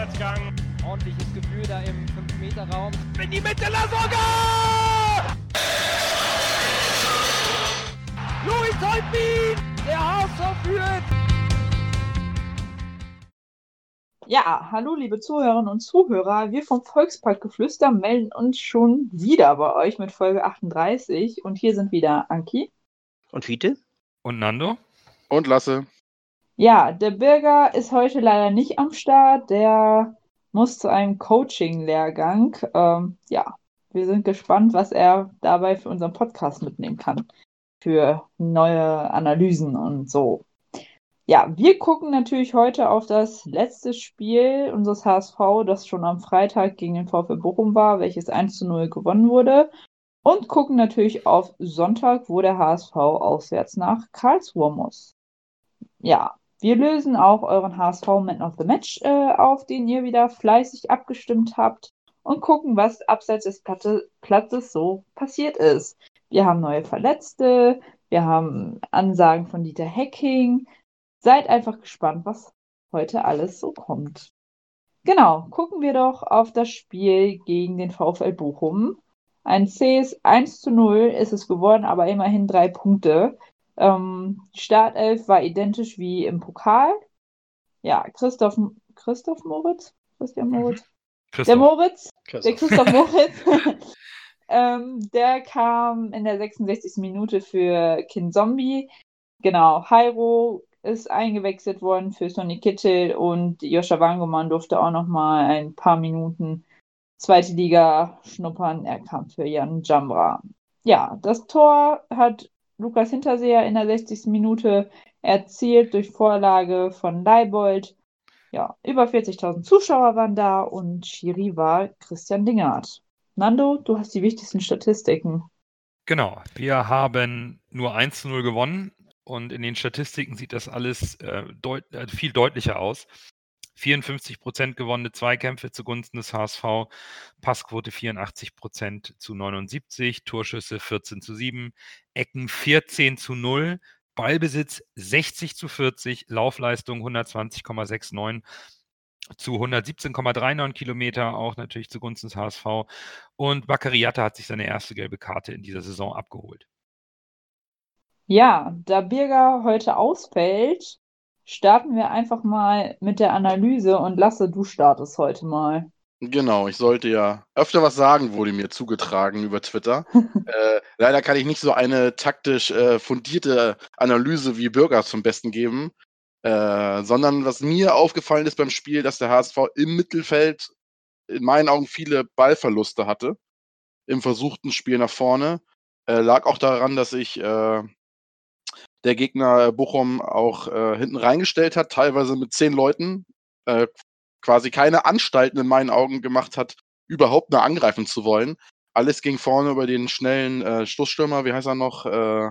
Vorwärtsgang. Ordentliches Gefühl da im 5-Meter-Raum. In die Mitte, Lasogga! Louis Holtbein! Der HSV führt! Ja, hallo liebe Zuhörerinnen und Zuhörer. Wir vom Volksparkgeflüster melden uns schon wieder bei euch mit Folge 38 und hier sind wieder Anki. Und Fiete? Und Nando? Und Lasse. Ja, der Bürger ist heute leider nicht am Start. Der muss zu einem Coaching-Lehrgang. Ähm, ja, wir sind gespannt, was er dabei für unseren Podcast mitnehmen kann. Für neue Analysen und so. Ja, wir gucken natürlich heute auf das letzte Spiel unseres HSV, das schon am Freitag gegen den VfL Bochum war, welches 1 zu 0 gewonnen wurde. Und gucken natürlich auf Sonntag, wo der HSV auswärts nach Karlsruhe muss. Ja, wir lösen auch euren HSV Man of the Match äh, auf, den ihr wieder fleißig abgestimmt habt und gucken, was abseits des Platte Platzes so passiert ist. Wir haben neue Verletzte, wir haben Ansagen von Dieter Hecking. Seid einfach gespannt, was heute alles so kommt. Genau, gucken wir doch auf das Spiel gegen den VfL Bochum. Ein CS 1 zu 0 ist es geworden, aber immerhin drei Punkte. Ähm, die Startelf war identisch wie im Pokal. Ja, Christoph, Christoph Moritz? Christian Mhm. Moritz? Christoph. Der Moritz, der Christoph. Christoph Moritz, ähm, der kam in der 66. Minute für Kin Zombie. Genau, Jairo ist eingewechselt worden für Sonny Kittel und Joscha Wangemann durfte auch noch mal ein paar Minuten zweite Liga schnuppern. Er kam für Jan Jambra. Ja, das Tor hat Lukas Hinterseher in der 60. Minute erzielt durch Vorlage von Leibold. Ja, über 40.000 Zuschauer waren da und Schiri war Christian Dingert. Nando, du hast die wichtigsten Statistiken. Genau, wir haben nur 1 zu 0 gewonnen und in den Statistiken sieht das alles äh, deut äh, viel deutlicher aus. 54 Prozent gewonnene Zweikämpfe zugunsten des HSV, Passquote 84 Prozent zu 79, Torschüsse 14 zu 7, Ecken 14 zu 0, Ballbesitz 60 zu 40, Laufleistung 120,69 zu 117,39 Kilometer, auch natürlich zugunsten des HSV. Und Baccariata hat sich seine erste gelbe Karte in dieser Saison abgeholt. Ja, da Birger heute ausfällt, starten wir einfach mal mit der Analyse und Lasse, du startest heute mal. Genau, ich sollte ja öfter was sagen, wurde mir zugetragen über Twitter. äh, leider kann ich nicht so eine taktisch äh, fundierte Analyse wie Bürger zum Besten geben, äh, sondern was mir aufgefallen ist beim Spiel, dass der HSV im Mittelfeld in meinen Augen viele Ballverluste hatte im versuchten Spiel nach vorne. Äh, lag auch daran, dass sich äh, der Gegner Bochum auch äh, hinten reingestellt hat, teilweise mit zehn Leuten, äh, quasi keine Anstalten in meinen Augen gemacht hat, überhaupt nur angreifen zu wollen. Alles ging vorne über den schnellen äh, Stoßstürmer, wie heißt er noch? Äh,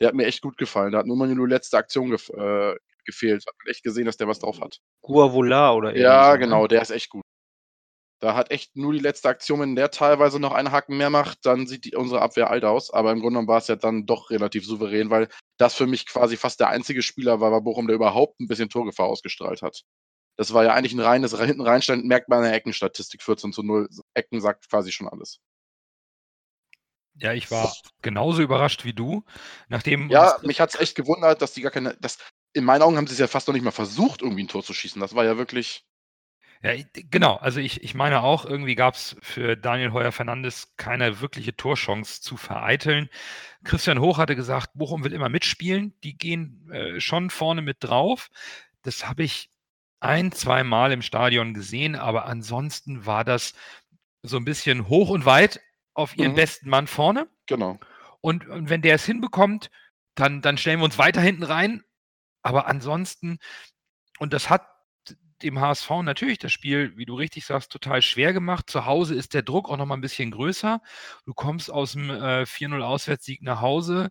der hat mir echt gut gefallen. Da hat nur mal die letzte Aktion gef äh, gefehlt. Hat man echt gesehen, dass der was drauf hat. Guavola oder Ja, ne? genau, der ist echt gut. Da hat echt nur die letzte Aktion, wenn der teilweise noch einen Haken mehr macht, dann sieht die, unsere Abwehr alt aus. Aber im Grunde genommen war es ja dann doch relativ souverän, weil das für mich quasi fast der einzige Spieler war bei Bochum, der überhaupt ein bisschen Torgefahr ausgestrahlt hat. Das war ja eigentlich ein reines hinten reinstand, merkt man in der Eckenstatistik 14 zu 0. Ecken sagt quasi schon alles. Ja, ich war genauso überrascht wie du, nachdem Ja, mich hat es echt gewundert, dass die gar keine. Das, in meinen Augen haben sie es ja fast noch nicht mal versucht, irgendwie ein Tor zu schießen. Das war ja wirklich. Ja, genau. Also ich, ich meine auch, irgendwie gab es für Daniel Heuer Fernandes keine wirkliche Torchance zu vereiteln. Christian Hoch hatte gesagt, Bochum will immer mitspielen. Die gehen äh, schon vorne mit drauf. Das habe ich ein, zwei Mal im Stadion gesehen, aber ansonsten war das so ein bisschen hoch und weit auf ihren Mhm. besten Mann vorne. Genau. Und, und wenn der es hinbekommt, dann, dann stellen wir uns weiter hinten rein. Aber ansonsten, und das hat dem HSV natürlich das Spiel, wie du richtig sagst, total schwer gemacht. Zu Hause ist der Druck auch noch mal ein bisschen größer. Du kommst aus dem äh, 4-0 Auswärtssieg nach Hause.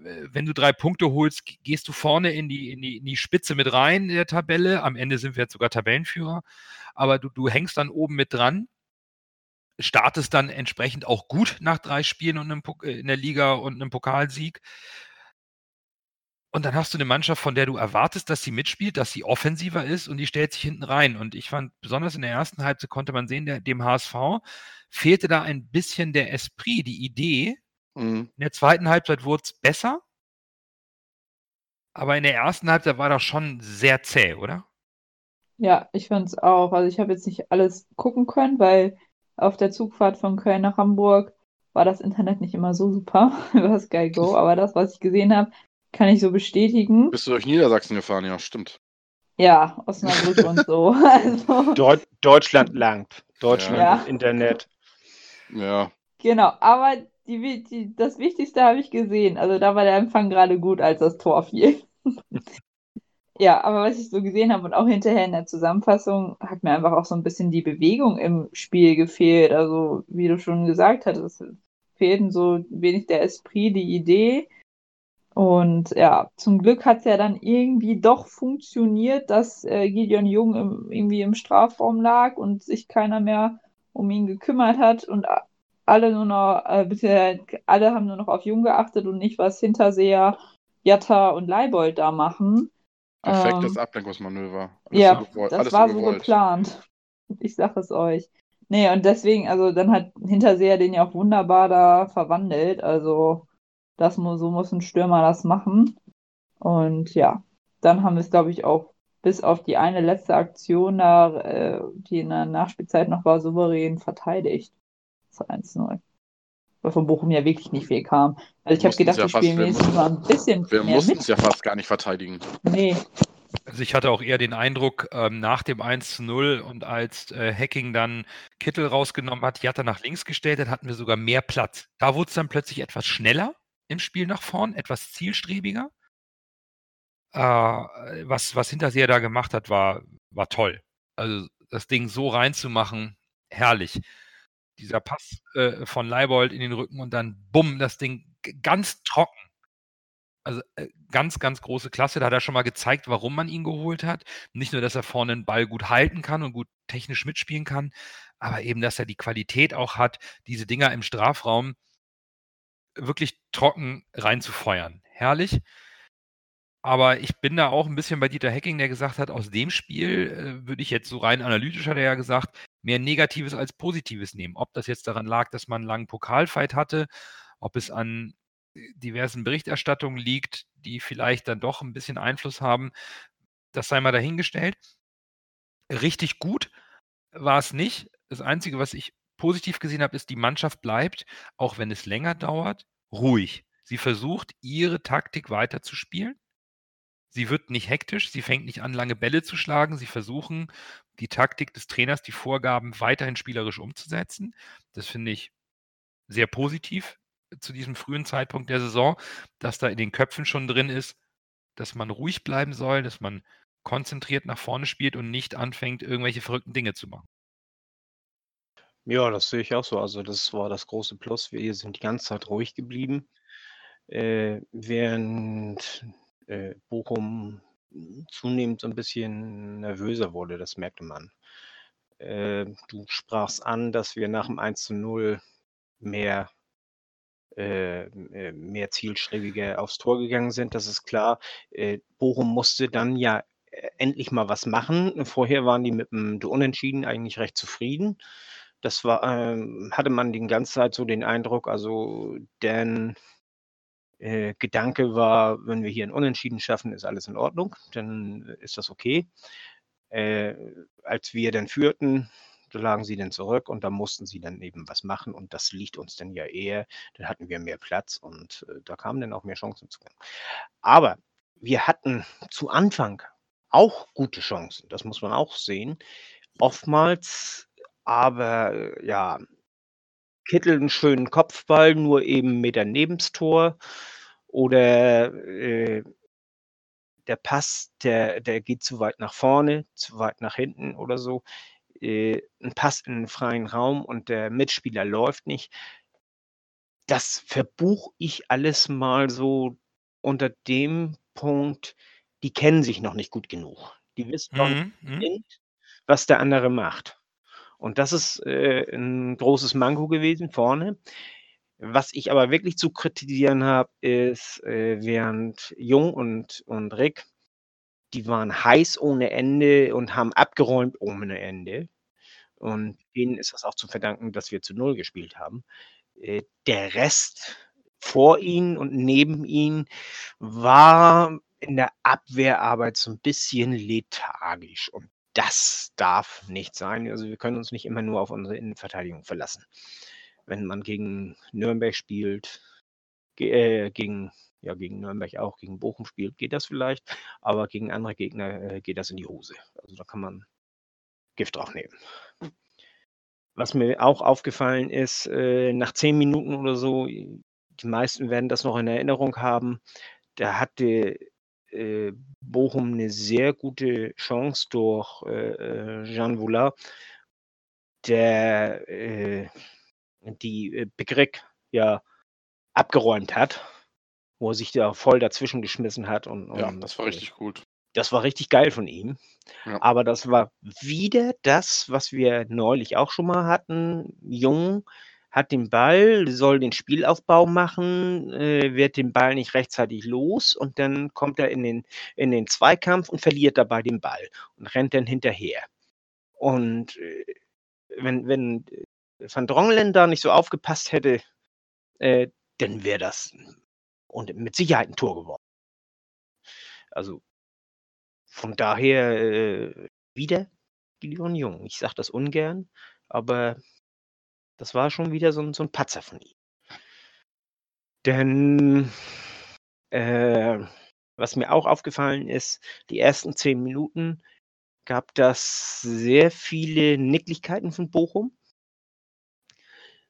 Äh, Wenn du drei Punkte holst, gehst du vorne in die, in, die, in die Spitze mit rein der Tabelle. Am Ende sind wir jetzt sogar Tabellenführer. Aber du, du hängst dann oben mit dran startest dann entsprechend auch gut nach drei Spielen und äh, in der Liga und einem Pokalsieg. Und dann hast du eine Mannschaft, von der du erwartest, dass sie mitspielt, dass sie offensiver ist und die stellt sich hinten rein. Und ich fand, besonders in der ersten Halbzeit konnte man sehen, der, dem HSV fehlte da ein bisschen der Esprit, die Idee. Mhm. In der zweiten Halbzeit wurde es besser. Aber in der ersten Halbzeit war das schon sehr zäh, oder? Ja, ich fand es auch. Also ich habe jetzt nicht alles gucken können, weil auf der Zugfahrt von Köln nach Hamburg war das Internet nicht immer so super über Sky Go. Aber das, was ich gesehen habe, kann ich so bestätigen. Bist du durch Niedersachsen gefahren? Ja, stimmt. Ja, Osnabrück und so. Also, Deut Deutschland langt. Deutschland Ja. Internet. Ja. genau, aber die, die, das Wichtigste habe ich gesehen. Also da war der Empfang gerade gut, als das Tor fiel. Ja, aber was ich so gesehen habe und auch hinterher in der Zusammenfassung, hat mir einfach auch so ein bisschen die Bewegung im Spiel gefehlt. Also, wie du schon gesagt hattest, es fehlten so wenig der Esprit, die Idee. Und ja, zum Glück hat es ja dann irgendwie doch funktioniert, dass äh, Gideon Jung im, irgendwie im Strafraum lag und sich keiner mehr um ihn gekümmert hat und alle nur noch, äh, bitte, alle haben nur noch auf Jung geachtet und nicht, was Hinterseher, Jatta und Leibold da machen. Perfektes Ähm, Ablenkungsmanöver. Alles ja, so das war so so geplant. Ich sag es euch. Nee, und deswegen, also dann hat Hinterseher den ja auch wunderbar da verwandelt. Also das muss, so muss ein Stürmer das machen. Und ja, dann haben wir es, glaube ich, auch bis auf die eine letzte Aktion da, äh, die in der Nachspielzeit noch war, souverän verteidigt. Zu 1-0. Weil von Bochum ja wirklich nicht viel kam. Also ich habe gedacht, ja wir fast- spielen wir wenigstens mal ein bisschen Wir mehr mussten mit. es ja fast gar nicht verteidigen. Nee, Also ich hatte auch eher den Eindruck, ähm, nach dem 1 zu 0 und als äh, Hacking dann Kittel rausgenommen hat, Jatta nach links gestellt hat, hatten wir sogar mehr Platz. Da wurde es dann plötzlich etwas schneller im Spiel nach vorn, etwas zielstrebiger. Äh, was, was Hinterseher da gemacht hat, war, war toll. Also das Ding so reinzumachen, herrlich. Dieser Pass äh, von Leibold in den Rücken und dann bumm, das Ding ganz trocken. Also äh, ganz, ganz große Klasse. Da hat er schon mal gezeigt, warum man ihn geholt hat. Nicht nur, dass er vorne den Ball gut halten kann und gut technisch mitspielen kann, aber eben, dass er die Qualität auch hat, diese Dinger im Strafraum wirklich trocken reinzufeuern. Herrlich. Aber ich bin da auch ein bisschen bei Dieter Hecking, der gesagt hat, aus dem Spiel äh, würde ich jetzt so rein analytisch, hat er ja gesagt, mehr Negatives als Positives nehmen. Ob das jetzt daran lag, dass man einen langen Pokalfight hatte, ob es an äh, diversen Berichterstattungen liegt, die vielleicht dann doch ein bisschen Einfluss haben, das sei mal dahingestellt. Richtig gut war es nicht. Das Einzige, was ich positiv gesehen habe, ist, die Mannschaft bleibt, auch wenn es länger dauert, ruhig. Sie versucht, ihre Taktik weiterzuspielen. Sie wird nicht hektisch, sie fängt nicht an, lange Bälle zu schlagen. Sie versuchen, die Taktik des Trainers, die Vorgaben weiterhin spielerisch umzusetzen. Das finde ich sehr positiv zu diesem frühen Zeitpunkt der Saison, dass da in den Köpfen schon drin ist, dass man ruhig bleiben soll, dass man konzentriert nach vorne spielt und nicht anfängt, irgendwelche verrückten Dinge zu machen. Ja, das sehe ich auch so. Also das war das große Plus. Wir sind die ganze Zeit ruhig geblieben, äh, während äh, Bochum zunehmend so ein bisschen nervöser wurde. Das merkte man. Äh, du sprachst an, dass wir nach dem 1 zu 0 mehr, äh, äh, mehr zielstrebiger aufs Tor gegangen sind. Das ist klar. Äh, Bochum musste dann ja endlich mal was machen. Vorher waren die mit dem Unentschieden eigentlich recht zufrieden. Das war, ähm, hatte man die ganze Zeit so den Eindruck, also deren äh, Gedanke war, wenn wir hier ein Unentschieden schaffen, ist alles in Ordnung, dann ist das okay. Äh, als wir dann führten, lagen sie dann zurück und da mussten sie dann eben was machen und das liegt uns dann ja eher. Dann hatten wir mehr Platz und äh, da kamen dann auch mehr Chancen zu. Aber wir hatten zu Anfang auch gute Chancen, das muss man auch sehen. Oftmals aber äh, ja, Kittel einen schönen Kopfball, nur eben Meter neben's Tor oder, äh, der Pass, der der geht zu weit nach vorne, zu weit nach hinten oder so. Äh, 'n Pass in 'n freien Raum und der Mitspieler läuft nicht. Das verbuche ich alles mal so unter dem Punkt, die kennen sich noch nicht gut genug. Die wissen noch nicht Mhm, mhm. was der andere macht. Und das ist, äh, 'n großes Manko gewesen vorne. Was ich aber wirklich zu kritisieren habe, ist, äh, während Jung und, und Rick, die waren heiß ohne Ende und haben abgeräumt ohne Ende. Und denen ist das auch zu verdanken, dass wir zu Null gespielt haben. Äh, der Rest vor ihnen und neben ihnen war in der Abwehrarbeit so ein bisschen lethargisch. Und das darf nicht sein. Also wir können uns nicht immer nur auf unsere Innenverteidigung verlassen. Wenn man gegen Nürnberg spielt, äh, gegen, ja, gegen Nürnberg auch, gegen Bochum spielt, geht das vielleicht, aber gegen andere Gegner äh, geht das in die Hose. Also da kann man Gift drauf nehmen. Was mir auch aufgefallen ist, äh, nach zehn Minuten oder so, die meisten werden das noch in Erinnerung haben, da hatte äh, Bochum eine sehr gute Chance durch äh, äh Jean Voulard, der äh, die äh, Begrick ja abgeräumt hat, wo er sich da voll dazwischen geschmissen hat. Und, Ja, und das war richtig gut. das war richtig geil von ihm. Ja. Aber das war wieder das, was wir neulich auch schon mal hatten. Jung hat den Ball, soll den Spielaufbau machen, äh, wird den Ball nicht rechtzeitig los und dann kommt er in den, in den Zweikampf und verliert dabei den Ball und rennt dann hinterher. Und äh, wenn, wenn Van Drongelen da nicht so aufgepasst hätte, äh, dann wäre das und mit Sicherheit ein Tor geworden. Also von daher äh, wieder Gideon Jung. Ich sage das ungern, aber das war schon wieder so ein, so ein Patzer von ihm. Denn äh, was mir auch aufgefallen ist, die ersten zehn Minuten gab das sehr viele Nicklichkeiten von Bochum.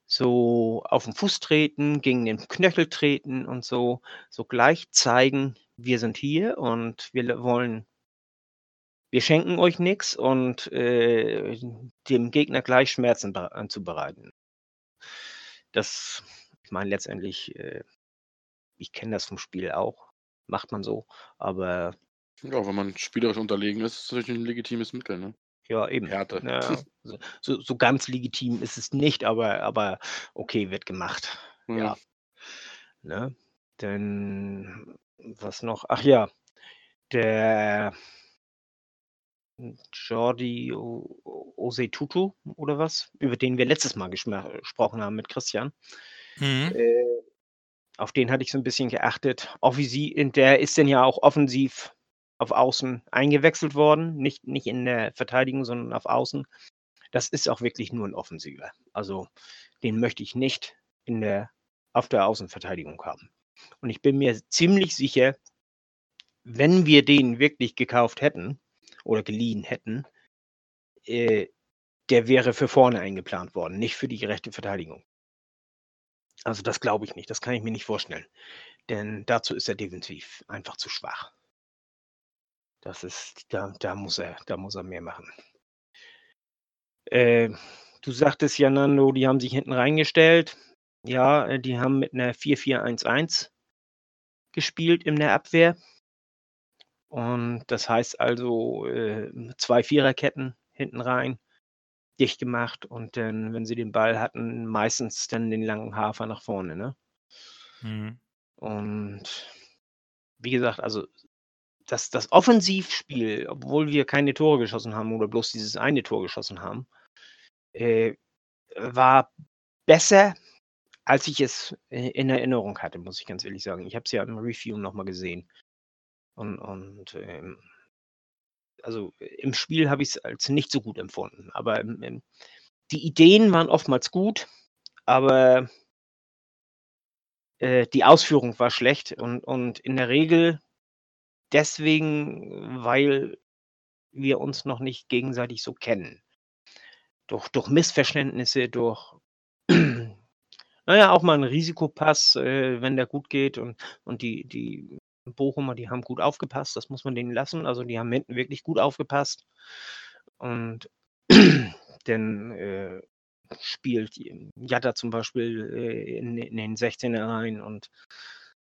So auf den Fuß treten, gegen den Knöchel treten und so, so gleich zeigen, wir sind hier und wir wollen, wir schenken euch nichts und äh, dem Gegner gleich Schmerzen anzubereiten. Das, ich meine, letztendlich, äh, ich kenne das vom Spiel auch, macht man so, aber Ja, wenn man spielerisch unterlegen ist, ist es natürlich ein legitimes Mittel, ne? ja, eben. Härte. Ja, so, so, so ganz legitim ist es nicht, aber, aber okay, wird gemacht. Ja. Ne? Denn was noch? Ach ja, der Jordi Osetutu oder was, über den wir letztes Mal gesprochen haben mit Christian. Mhm. Äh, auf den hatte ich so ein bisschen geachtet. Offensiv, der ist denn ja auch offensiv auf Außen eingewechselt worden, nicht, nicht in der Verteidigung, sondern auf Außen. Das ist auch wirklich nur ein Offensiver. Also den möchte ich nicht in der, auf der Außenverteidigung haben. Und ich bin mir ziemlich sicher, wenn wir den wirklich gekauft hätten oder geliehen hätten, äh, der wäre für vorne eingeplant worden, nicht für die rechte Verteidigung. Also das glaube ich nicht, das kann ich mir nicht vorstellen. Denn dazu ist er defensiv einfach zu schwach. Das ist, da, da muss er, da muss er mehr machen. Äh, du sagtest ja, Nando, die haben sich hinten reingestellt. Ja, äh, die haben mit einer 4-4-1-1 gespielt in der Abwehr. Und das heißt also äh, zwei Viererketten hinten rein, dicht gemacht und dann, wenn sie den Ball hatten, meistens dann den langen Hafer nach vorne. Ne? Mhm. Und wie gesagt, also das, das Offensivspiel, obwohl wir keine Tore geschossen haben oder bloß dieses eine Tor geschossen haben, äh, war besser, als ich es äh, in Erinnerung hatte, muss ich ganz ehrlich sagen. Ich habe es ja im Review nochmal gesehen. Und, und ähm, also im Spiel habe ich es als nicht so gut empfunden. Aber ähm, ähm, die Ideen waren oftmals gut, aber äh, die Ausführung war schlecht und, und in der Regel deswegen, weil wir uns noch nicht gegenseitig so kennen. Durch, durch Missverständnisse, durch, naja, auch mal ein Risikopass, äh, wenn der gut geht und, und die, die Bochumer, die haben gut aufgepasst, das muss man denen lassen. Also die haben hinten wirklich gut aufgepasst. Und dann äh, spielt Jatta zum Beispiel äh, in, in den 16er rein und,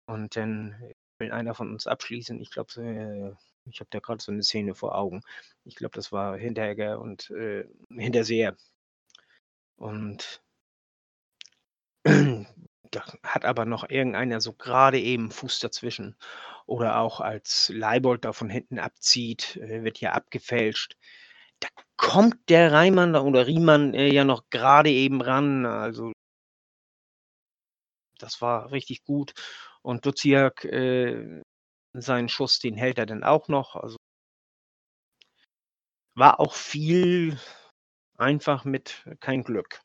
und dann will einer von uns abschließen. Ich glaube, äh, ich habe da gerade so eine Szene vor Augen. Ich glaube, das war Hinteregger und äh, Hinterseher. Und da hat aber noch irgendeiner so gerade eben Fuß dazwischen. Oder auch als Leibold da von hinten abzieht, äh, wird ja abgefälscht. Da kommt der Reimann oder Riemann äh, ja noch gerade eben ran. Also das war richtig gut. Und Duziak, äh, seinen Schuss, den hält er dann auch noch. Also war auch viel einfach mit kein Glück.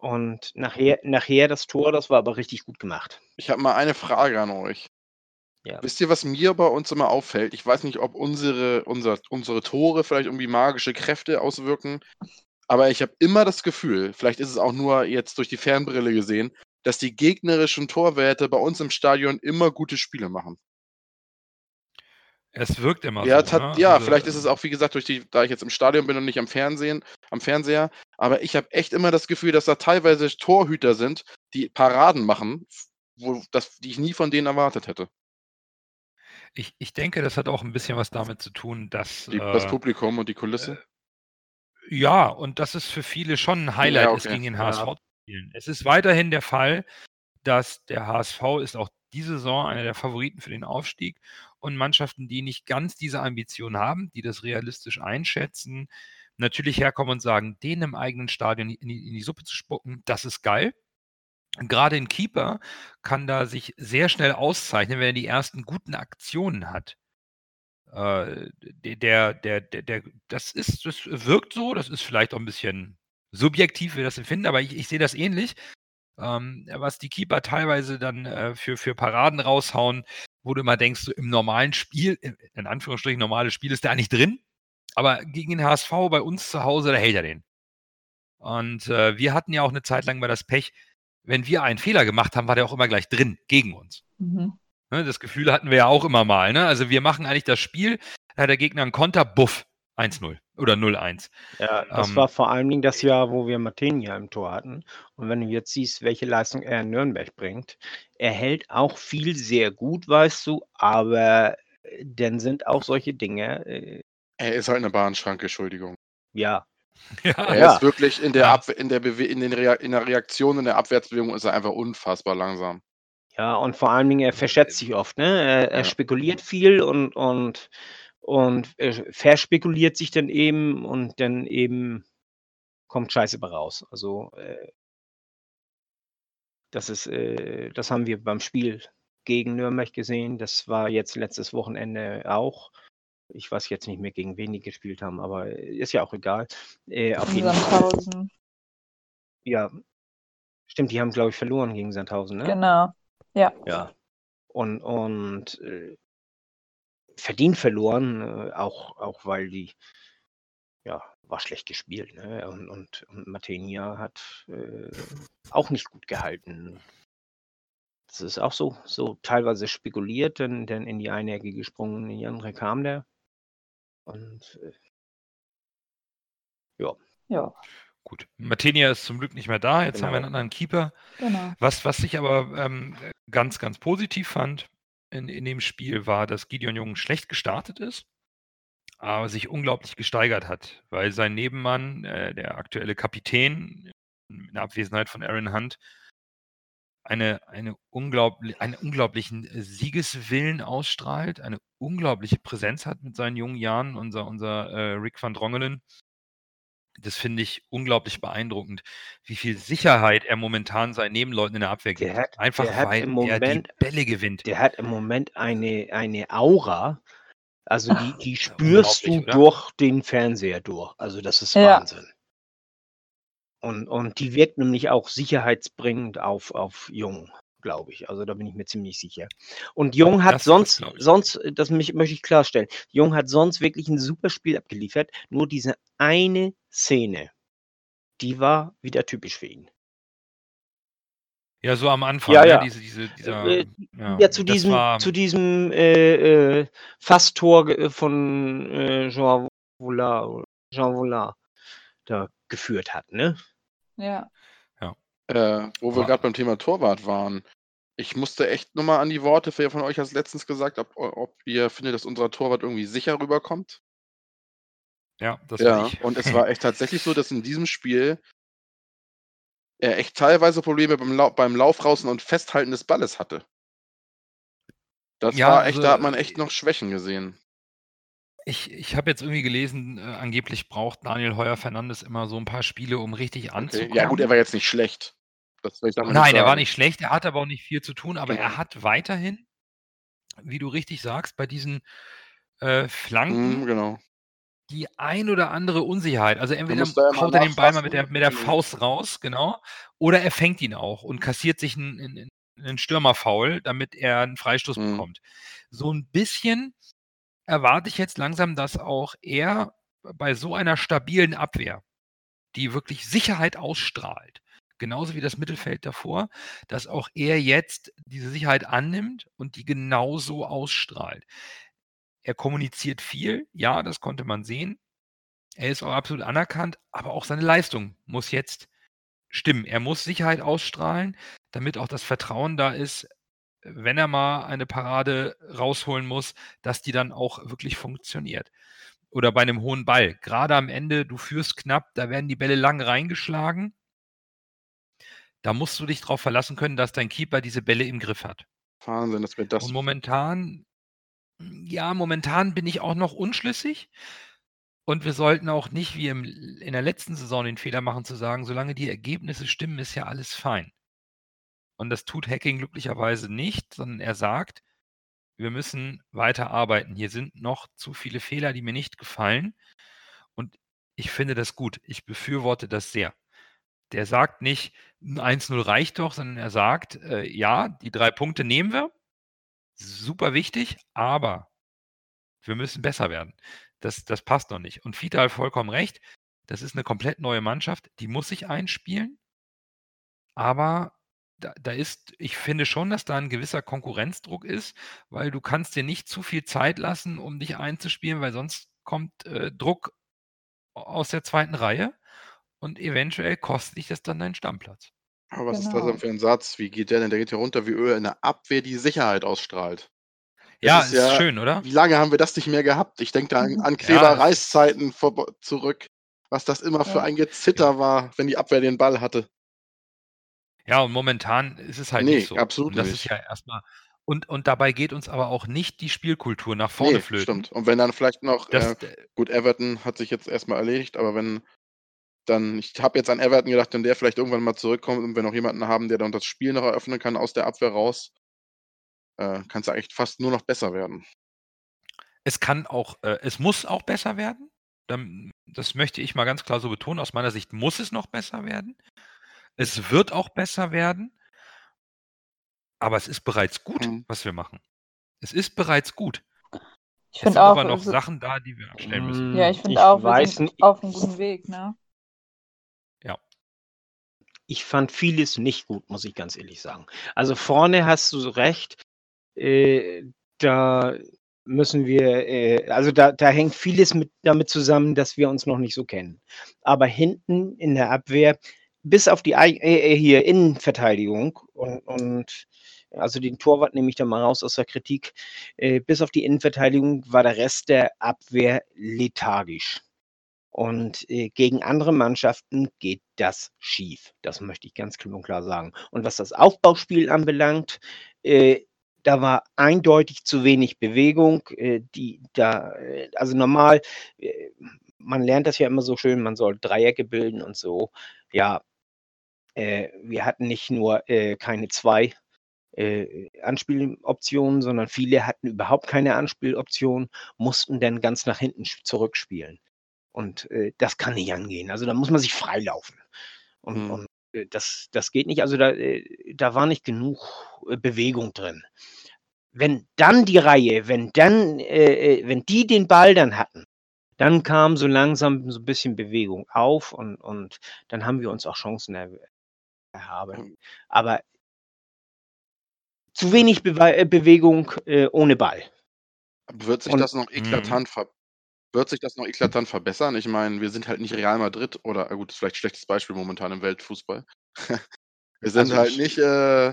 Und nachher, nachher das Tor, das war aber richtig gut gemacht. Ich habe mal eine Frage an euch. Ja. Wisst ihr, was mir bei uns immer auffällt? Ich weiß nicht, ob unsere, unser, unsere Tore vielleicht irgendwie magische Kräfte auswirken, aber ich habe immer das Gefühl, vielleicht ist es auch nur jetzt durch die Fernbrille gesehen, dass die gegnerischen Torwerte bei uns im Stadion immer gute Spiele machen. Es wirkt immer Ja, so. tat, Ne? ja Also, vielleicht ist es auch, wie gesagt, durch die, da ich jetzt im Stadion bin und nicht am Fernsehen, am Fernseher, aber ich habe echt immer das Gefühl, dass da teilweise Torhüter sind, die Paraden machen, wo, das, die ich nie von denen erwartet hätte. Ich, ich denke, das hat auch ein bisschen was damit zu tun, dass. Die, das äh, Publikum und die Kulisse. Ja, und dass es für viele schon ein Highlight Ja, ist, okay. gegen den Ja. HSV zu spielen. Es ist weiterhin der Fall, dass der HSV ist auch diese Saison einer der Favoriten für den Aufstieg und Mannschaften, die nicht ganz diese Ambition haben, die das realistisch einschätzen, natürlich herkommen und sagen, denen im eigenen Stadion in die, in die Suppe zu spucken, das ist geil. Gerade ein Keeper kann da sich sehr schnell auszeichnen, wenn er die ersten guten Aktionen hat. Äh, der, der, der, der, das ist, das wirkt so, das ist vielleicht auch ein bisschen subjektiv, wie wir das empfinden, aber ich, ich sehe das ähnlich. Ähm, was die Keeper teilweise dann äh, für, für Paraden raushauen, wo du immer denkst, so im normalen Spiel, in Anführungsstrichen normales Spiel ist der eigentlich drin, aber gegen den HSV bei uns zu Hause, da hält er den. Und äh, wir hatten ja auch eine Zeit lang mal das Pech, wenn wir einen Fehler gemacht haben, war der auch immer gleich drin, gegen uns. Mhm. Ne, das Gefühl hatten wir ja auch immer mal. Ne? Also wir machen eigentlich das Spiel, da hat der Gegner einen Konter, buff, 1-0 oder 0-1. Ja, das Ähm, war vor allen Dingen das Jahr, wo wir Martinia im Tor hatten. Und wenn du jetzt siehst, welche Leistung er in Nürnberg bringt, er hält auch viel sehr gut, weißt du, aber äh, dann sind auch solche Dinge, äh, Er ist halt eine Bahnschranke, Entschuldigung. ja, Ja, Er Ja. ist wirklich in der. Abwe in, der Bewe in, den Rea in der Reaktion, in der Abwärtsbewegung ist er einfach unfassbar langsam. ja, und vor allen Dingen, er verschätzt sich oft, ne? Er, er Ja. spekuliert viel und, und, und äh, verspekuliert sich dann eben und dann eben kommt Scheiße bei raus. Also, äh, das ist, äh, das haben wir beim Spiel gegen Nürnberg gesehen. Das war jetzt letztes Wochenende auch. Ich weiß jetzt nicht mehr, gegen wen die gespielt haben, aber ist ja auch egal. Äh, auf jeden Fall. Sandhausen. Ja. Stimmt, die haben, glaube ich, verloren gegen Sandhausen, ne? Genau. Ja. Ja. Und, und äh, verdient verloren, äh, auch, auch weil die, ja, war schlecht gespielt. Ne? Und, und, und Matenia hat äh, auch nicht gut gehalten. Das ist auch so, so teilweise spekuliert, dann, dann in die eine Ecke gesprungen, in die andere kam der. Und äh, Ja, gut. Matenia ist zum Glück nicht mehr da. Jetzt haben wir einen Genau. anderen Keeper. genau. Was, was ich aber ähm, ganz, ganz positiv fand in, in dem Spiel war, dass Gideon Jung schlecht gestartet ist, aber sich unglaublich gesteigert hat, weil sein Nebenmann, äh, der aktuelle Kapitän, in Abwesenheit von Aaron Hunt, eine, eine unglaublich, einen unglaublichen Siegeswillen ausstrahlt, eine unglaubliche Präsenz hat mit seinen jungen Jahren, unser, unser äh, Rick van Drongelen. Das finde ich unglaublich beeindruckend, wie viel Sicherheit er momentan seinen Nebenleuten in der Abwehr Der gibt. hat- Einfach der hat weil im er die Moment- Bälle gewinnt. der hat im Moment eine, eine Aura. Also die, die spürst du oder? durch den Fernseher durch. Also das ist Ja. Wahnsinn. Und, und die wirkt nämlich auch sicherheitsbringend auf, auf Jung, glaube ich. Also da bin ich mir ziemlich sicher. Und Jung hat Das- sonst, sonst, äh, das mich, möchte ich klarstellen, Jung hat sonst wirklich ein super Spiel abgeliefert. Nur diese eine Szene, die war wieder typisch für ihn. Ja, so am Anfang, Ja, ne, ja. diese, diese, dieser, Äh, ja, Ja, zu diesem, war, zu diesem äh, äh, Fasttor ge- von äh, Jean Vollard, Jean Vollard da geführt hat, ne? Ja. Äh, wo wir gerade beim Thema Torwart waren. Ich musste echt nur mal an die Worte, wer von euch hat letztens gesagt, ob, ob ihr findet, dass unser Torwart irgendwie sicher rüberkommt. ja, das Ja, ich. und es war echt tatsächlich so, dass in diesem Spiel er echt teilweise Probleme beim, Lau beim Lauf raus und Festhalten des Balles hatte. Das Ja, war echt, also, da hat man äh, echt noch Schwächen gesehen. Ich, ich habe jetzt irgendwie gelesen, äh, angeblich braucht Daniel Heuer Fernandes immer so ein paar Spiele, um richtig Okay. anzukommen. Ja, gut, er war jetzt nicht schlecht. Das will ich damit Nein, er war nicht schlecht, er hat aber auch nicht viel zu tun, aber Genau. er hat weiterhin, wie du richtig sagst, bei diesen äh, Flanken Mhm, genau. die ein oder andere Unsicherheit. Also entweder ja haut er den Ball mal mit der, mit der Genau. Faust raus, genau, oder er fängt ihn auch und kassiert sich einen, einen, einen Stürmerfoul, damit er einen Freistoß Mhm. bekommt. So ein bisschen erwarte ich jetzt langsam, dass auch er bei so einer stabilen Abwehr, die wirklich Sicherheit ausstrahlt, genauso wie das Mittelfeld davor, dass auch er jetzt diese Sicherheit annimmt und die genauso ausstrahlt. Er kommuniziert viel, ja, das konnte man sehen. Er ist auch absolut anerkannt, aber auch seine Leistung muss jetzt stimmen. Er muss Sicherheit ausstrahlen, damit auch das Vertrauen da ist, wenn er mal eine Parade rausholen muss, dass die dann auch wirklich funktioniert. Oder bei einem hohen Ball. Gerade am Ende, du führst knapp, da werden die Bälle lang reingeschlagen. Da musst du dich darauf verlassen können, dass dein Keeper diese Bälle im Griff hat. Wahnsinn, dass wir das. Und momentan, ja, momentan bin ich auch noch unschlüssig. Und wir sollten auch nicht wie im, in der letzten Saison den Fehler machen, zu sagen, solange die Ergebnisse stimmen, ist ja alles fein. Und das tut Hacking glücklicherweise nicht, sondern er sagt, wir müssen weiter arbeiten. Hier sind noch zu viele Fehler, die mir nicht gefallen. Und ich finde das gut. Ich befürworte das sehr. Der sagt nicht, ein 1-0 reicht doch, sondern er sagt, äh, ja, die drei Punkte nehmen wir. Super wichtig, aber wir müssen besser werden. Das, das passt noch nicht. Und Fita hat vollkommen recht. Das ist eine komplett neue Mannschaft, die muss sich einspielen. Aber da, da ist, ich finde schon, dass da ein gewisser Konkurrenzdruck ist, weil du kannst dir nicht zu viel Zeit lassen, um dich einzuspielen, weil sonst kommt äh, Druck aus der zweiten Reihe und eventuell kostet dich das dann deinen Stammplatz. Aber was ist das Genau. denn für ein Satz? Wie geht der denn? Der geht ja runter wie Öl in der Abwehr, die Sicherheit ausstrahlt. Das Ja, ist ist, ja- schön, oder? Wie lange haben wir das nicht mehr gehabt? Ich denke da an, an Ja, Kleber-Reiszeiten vor- zurück, was das immer für Ja. ein Gezitter war, wenn die Abwehr den Ball hatte. Ja, und momentan ist es halt Nee, nicht so. absolut und das nicht. ist ja erstmal. Und, und dabei geht uns aber auch nicht die Spielkultur nach vorne Nee, flöten. stimmt. Und wenn dann vielleicht noch, Das, äh, gut, Everton hat sich jetzt erstmal erledigt, aber wenn dann, ich habe jetzt an Everton gedacht, wenn der vielleicht irgendwann mal zurückkommt und wir noch jemanden haben, der dann das Spiel noch eröffnen kann aus der Abwehr raus, äh, kann es eigentlich fast nur noch besser werden. es kann auch, äh, es muss auch besser werden. Das möchte ich mal ganz klar so betonen. Aus meiner Sicht muss es noch besser werden. Es wird auch besser werden. Aber es ist bereits gut, Mhm. was wir machen. Es ist bereits gut. Ich Es sind finde auch, aber noch Sachen da, die wir abstellen müssen. ja, ich finde auch, wir sind nicht, auf einem guten Weg, ne? Ich fand vieles nicht gut, muss ich ganz ehrlich sagen. Also vorne hast du recht, äh, da müssen wir, äh, also da, da hängt vieles mit, damit zusammen, dass wir uns noch nicht so kennen. Aber hinten in der Abwehr, bis auf die äh, äh, hier Innenverteidigung und, und also den Torwart nehme ich da mal raus aus der Kritik, äh, bis auf die Innenverteidigung war der Rest der Abwehr lethargisch. Und äh, gegen andere Mannschaften geht das schief. Das möchte ich ganz klipp und klar sagen. Und was das Aufbauspiel anbelangt, äh, da war eindeutig zu wenig Bewegung. Äh, die da, äh, also normal, äh, man lernt das ja immer so schön, man soll Dreiecke bilden und so. Ja, äh, wir hatten nicht nur keine zwei Anspieloptionen, sondern viele hatten überhaupt keine Anspieloption, mussten dann ganz nach hinten zurückspielen. Und äh, das kann nicht angehen. Also da muss man sich freilaufen. Und, Mhm. und äh, das, das geht nicht. Also da, äh, da war nicht genug äh, Bewegung drin. Wenn dann die Reihe, wenn dann, äh, äh, wenn die den Ball dann hatten, dann kam so langsam so ein bisschen Bewegung auf und, und dann haben wir uns auch Chancen er, erhaben. Aber zu wenig äh, Bewegung äh, ohne Ball. Wird sich Und- das noch Mhm. eklatant ver wird sich das noch eklatant verbessern? Ich meine, wir sind halt nicht Real Madrid oder äh, gut, das ist vielleicht ein schlechtes Beispiel momentan im Weltfußball. wir sind Also halt ich- nicht äh,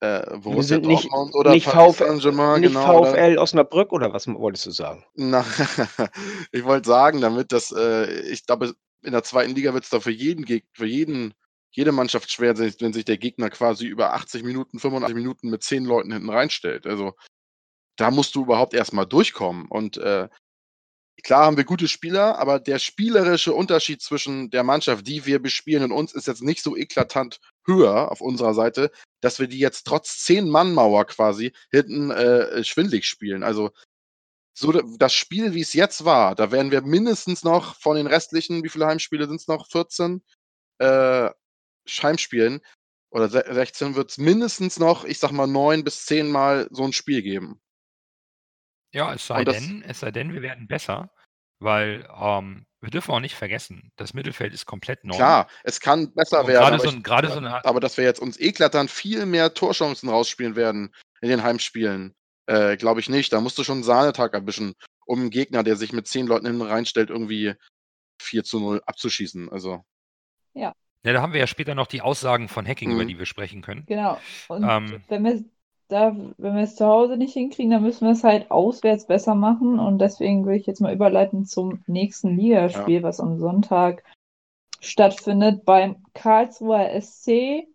äh, Borussia sind nicht- Dortmund oder nicht Paris VfL Saint-Germain, Nicht genau. oder- VfL Osnabrück oder was wolltest du sagen? Na, ich wollte sagen, damit, dass äh, ich glaube, in der zweiten Liga wird es da für jeden, Geg für jeden jede Mannschaft schwer, wenn sich der Gegner quasi über 80 Minuten, 85 Minuten mit 10 Leuten hinten reinstellt. Also da musst du überhaupt erstmal durchkommen. Und äh, klar haben wir gute Spieler, aber der spielerische Unterschied zwischen der Mannschaft, die wir bespielen und uns, ist jetzt nicht so eklatant höher auf unserer Seite, dass wir die jetzt trotz 10-Mann-Mauer quasi hinten äh, schwindlig spielen. Also so das Spiel, wie es jetzt war, da werden wir mindestens noch von den restlichen, wie viele Heimspiele sind es noch? 14 äh, Heimspielen oder 16 wird es mindestens noch, ich sag mal, neun bis zehn Mal so ein Spiel geben. Ja, es sei denn, es sei denn, wir werden besser, weil ähm, wir dürfen auch nicht vergessen, das Mittelfeld ist komplett neu. Klar, es kann besser Und werden. gerade aber so ich- ein, gerade so eine, Aber dass wir jetzt uns eklatant viel mehr Torchancen rausspielen werden in den Heimspielen, äh, glaube ich nicht. Da musst du schon einen Sahnetag erwischen, um einen Gegner, der sich mit zehn Leuten hinten reinstellt, irgendwie 4 zu 0 abzuschießen. Also, ja, da haben wir ja später noch die Aussagen von Hacking, über Mhm. die wir sprechen können. Genau. Und Ähm, wenn wir da, wenn wir es zu Hause nicht hinkriegen, dann müssen wir es halt auswärts besser machen. Und deswegen will ich jetzt mal überleiten zum nächsten Ligaspiel, was am Sonntag stattfindet beim Karlsruher SC.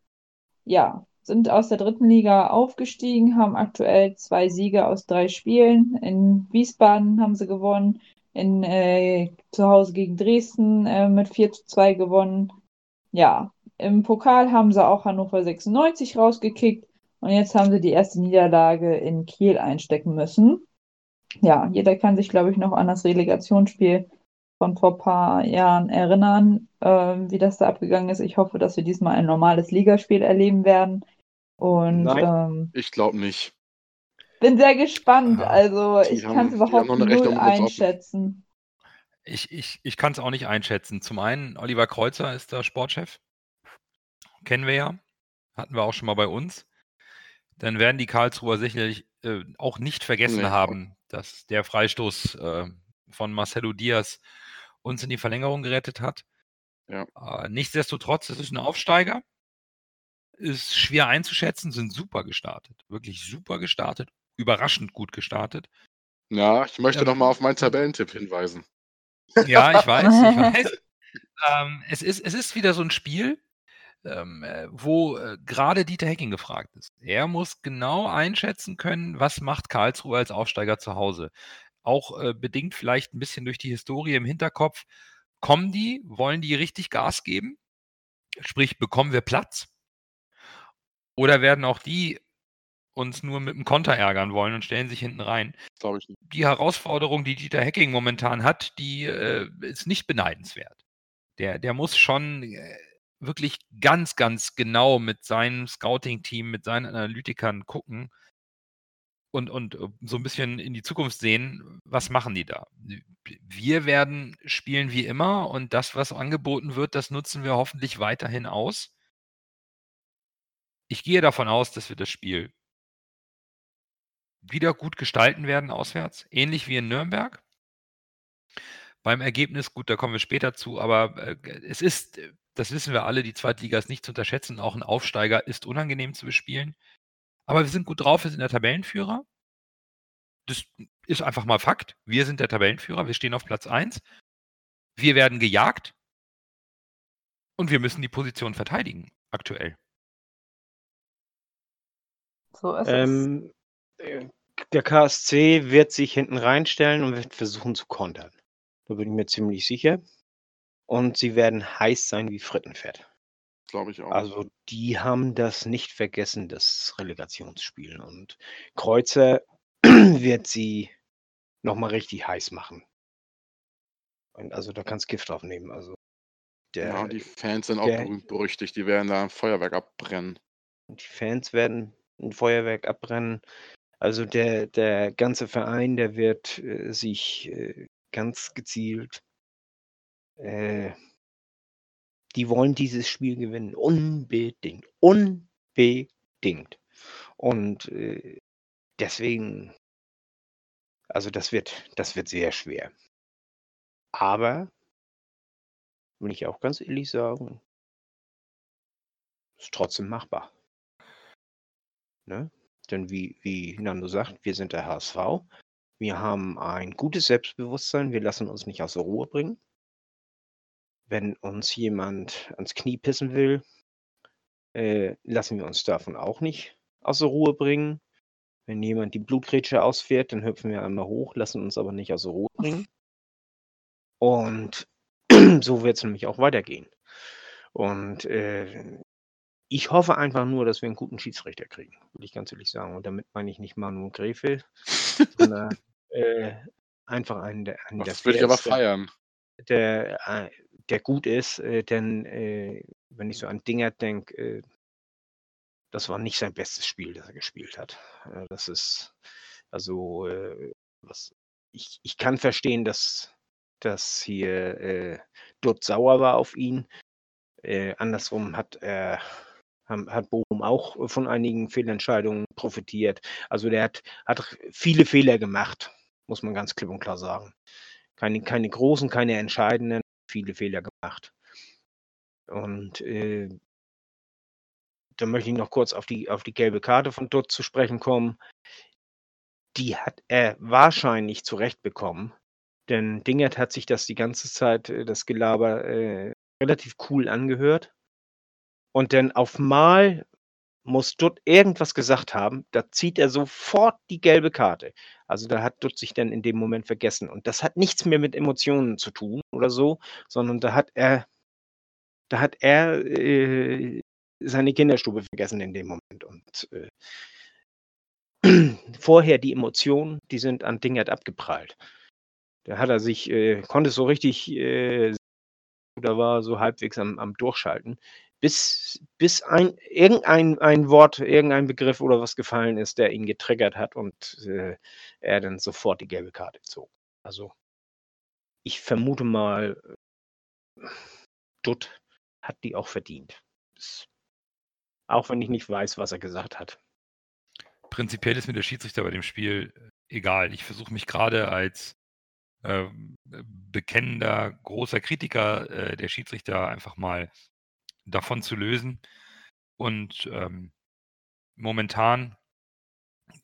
Ja, sind aus der dritten Liga aufgestiegen, haben aktuell zwei Siege aus drei Spielen. In Wiesbaden haben sie gewonnen, in, äh, zu Hause gegen Dresden äh, mit 4 zu 2 gewonnen. Ja, im Pokal haben sie auch Hannover 96 rausgekickt und jetzt haben sie die erste Niederlage in Kiel einstecken müssen. Ja, jeder kann sich, glaube ich, noch an das Relegationsspiel von vor ein paar Jahren erinnern, ähm, wie das da abgegangen ist. Ich hoffe, dass wir diesmal ein normales Ligaspiel erleben werden. Und Nein. ähm, ich glaube nicht. bin sehr gespannt. Ja, Also ich kann es überhaupt offen. einschätzen. Ich, ich, ich kann es auch nicht einschätzen. Zum einen, Oliver Kreuzer ist der Sportchef. Kennen wir ja. Hatten wir auch schon mal bei uns. Dann werden die Karlsruher sicherlich äh, auch nicht vergessen Nee. haben, dass der Freistoß äh, von Marcelo Diaz uns in die Verlängerung gerettet hat. Ja. Äh, nichtsdestotrotz, es ist ein Aufsteiger. Ist schwer einzuschätzen, sind super gestartet. Wirklich super gestartet. Überraschend gut gestartet. Ja, ich möchte Ähm, noch mal auf meinen Tabellentipp hinweisen. Ja, ich weiß, ich weiß. Ähm, es, ist, es ist wieder so ein Spiel, ähm, äh, wo äh, gerade Dieter Hecking gefragt ist. Er muss genau einschätzen können, was macht Karlsruhe als Aufsteiger zu Hause. Auch äh, bedingt vielleicht ein bisschen durch die Historie im Hinterkopf. Kommen die, wollen die richtig Gas geben? Sprich, bekommen wir Platz? Oder werden auch die uns nur mit dem Konter ärgern wollen und stellen sich hinten rein? Glaube ich nicht. die Herausforderung, die Dieter Hecking momentan hat, die äh, ist nicht beneidenswert. Der, der muss schon äh, wirklich ganz, ganz genau mit seinem Scouting-Team, mit seinen Analytikern gucken und, und äh, so ein bisschen in die Zukunft sehen, was machen die da. Wir werden spielen wie immer und das, was angeboten wird, das nutzen wir hoffentlich weiterhin aus. Ich gehe davon aus, dass wir das Spiel wieder gut gestalten werden auswärts, ähnlich wie in Nürnberg. Beim Ergebnis, gut, da kommen wir später zu, aber äh, es ist, äh, das wissen wir alle, die Zweitliga ist nicht zu unterschätzen. Auch ein Aufsteiger ist unangenehm zu bespielen. Aber wir sind gut drauf, wir sind der Tabellenführer. Das ist einfach mal Fakt. Wir sind der Tabellenführer, wir stehen auf Platz 1. Wir werden gejagt und wir müssen die Position verteidigen, aktuell. So ist es. Ähm, äh, der KSC wird sich hinten reinstellen und wird versuchen zu kontern. Da bin ich mir ziemlich sicher. Und sie werden heiß sein wie Frittenfett. Glaube ich auch. Also die haben das nicht vergessen, das Relegationsspiel. Und Kreuzer wird sie nochmal richtig heiß machen. Und also da kannst Gift drauf nehmen. Also der, ja, die Fans sind auch der- berühmt berüchtigt. Die werden da ein Feuerwerk abbrennen. die Fans werden ein Feuerwerk abbrennen. Also der, der ganze Verein, der wird äh, sich äh, ganz gezielt, äh, die wollen dieses Spiel gewinnen. Unbedingt. Unbedingt. Und äh, deswegen, also das wird, das wird sehr schwer. Aber, will ich auch ganz ehrlich sagen, ist trotzdem machbar. Ne? Denn wie, wie Nando sagt, wir sind der HSV. Wir haben ein gutes Selbstbewusstsein. Wir lassen uns nicht aus der Ruhe bringen. Wenn uns jemand ans Knie pissen will, äh, lassen wir uns davon auch nicht aus der Ruhe bringen. Wenn jemand die Blutgrätsche ausfährt, dann hüpfen wir einmal hoch, lassen uns aber nicht aus der Ruhe bringen. Und so wird es nämlich auch weitergehen. Und äh, ich hoffe einfach nur, dass wir einen guten Schiedsrichter kriegen, würde ich ganz ehrlich sagen. Und damit meine ich nicht Manu Gräfe, sondern äh, einfach einen, der, einen der Das würde ich aber feiern. der, äh, der gut ist, äh, denn äh, wenn ich so an Dinger denke, äh, das war nicht sein bestes Spiel, das er gespielt hat. Das ist, also, äh, was, ich, ich kann verstehen, dass, dass hier äh, Dutt sauer war auf ihn. Äh, andersrum hat er hat Bochum auch von einigen Fehlentscheidungen profitiert. Also der hat, hat viele Fehler gemacht, muss man ganz klipp und klar sagen. Keine, keine großen, keine entscheidenden, viele Fehler gemacht. Und äh, da möchte ich noch kurz auf die, auf die gelbe Karte von Dutt zu sprechen kommen. Die hat er wahrscheinlich zurecht bekommen. Denn Dingert hat sich das die ganze Zeit, äh, das Gelaber, äh, relativ cool angehört. Und dann auf Mal muss Dutt irgendwas gesagt haben, da zieht er sofort die gelbe Karte. Also da hat Dutt sich dann in dem Moment vergessen. Und das hat nichts mehr mit Emotionen zu tun oder so, sondern da hat er, da hat er äh, seine Kinderstube vergessen in dem Moment. Und äh, vorher die Emotionen, die sind an Dingert abgeprallt. Da hat er sich, äh, konnte so richtig, äh, da war so halbwegs am, am Durchschalten, bis, bis ein, irgendein ein Wort, irgendein Begriff oder was gefallen ist, der ihn getriggert hat und äh, er dann sofort die gelbe Karte zog. Also ich vermute mal, Dutt hat die auch verdient. Das, auch wenn ich nicht weiß, was er gesagt hat. Prinzipiell ist mir der Schiedsrichter bei dem Spiel äh, egal. Ich versuche mich gerade als äh, bekennender, großer Kritiker äh, der Schiedsrichter einfach mal davon zu lösen. Und ähm, momentan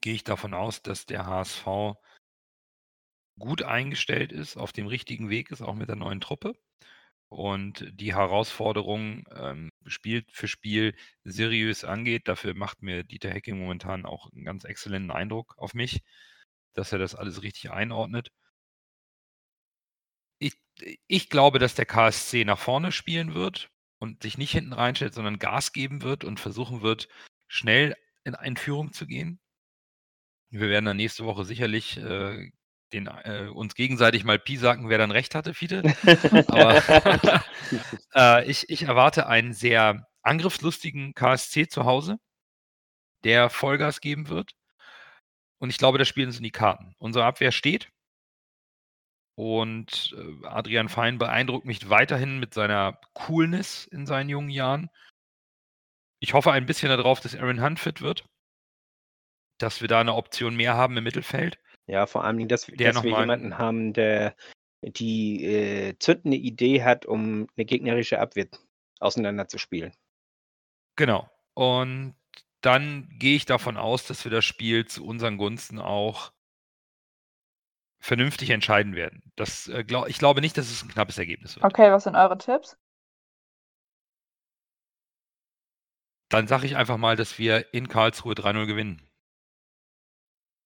gehe ich davon aus, dass der HSV gut eingestellt ist, auf dem richtigen Weg ist, auch mit der neuen Truppe. Und die Herausforderung ähm, Spiel für Spiel seriös angeht. Dafür macht mir Dieter Hecking momentan auch einen ganz exzellenten Eindruck auf mich, dass er das alles richtig einordnet. Ich, ich glaube, dass der KSC nach vorne spielen wird und sich nicht hinten reinstellt, sondern Gas geben wird und versuchen wird, schnell in Einführung zu gehen. Wir werden dann nächste Woche sicherlich äh, den, äh, uns gegenseitig mal Pi sagen, wer dann recht hatte, Fiete. Aber äh, ich, ich erwarte einen sehr angriffslustigen KSC zu Hause, der Vollgas geben wird. Und ich glaube, das spielen uns in die Karten. Unsere Abwehr steht. Und äh, Adrian Fein beeindruckt mich weiterhin mit seiner Coolness in seinen jungen Jahren. Ich hoffe ein bisschen darauf, dass Aaron Hunt fit wird. Dass wir da eine Option mehr haben im Mittelfeld. Ja, vor allem, dass, Der dass wir jemanden haben, der die äh, zündende Idee hat, um eine gegnerische Abwehr auseinanderzuspielen. Genau. Und dann gehe ich davon aus, dass wir das Spiel zu unseren Gunsten auch vernünftig entscheiden werden. Das, äh, glaub, ich glaube nicht, dass es ein knappes Ergebnis wird. Okay, was sind eure Tipps? Dann sage ich einfach mal, dass wir in Karlsruhe 3-0 gewinnen.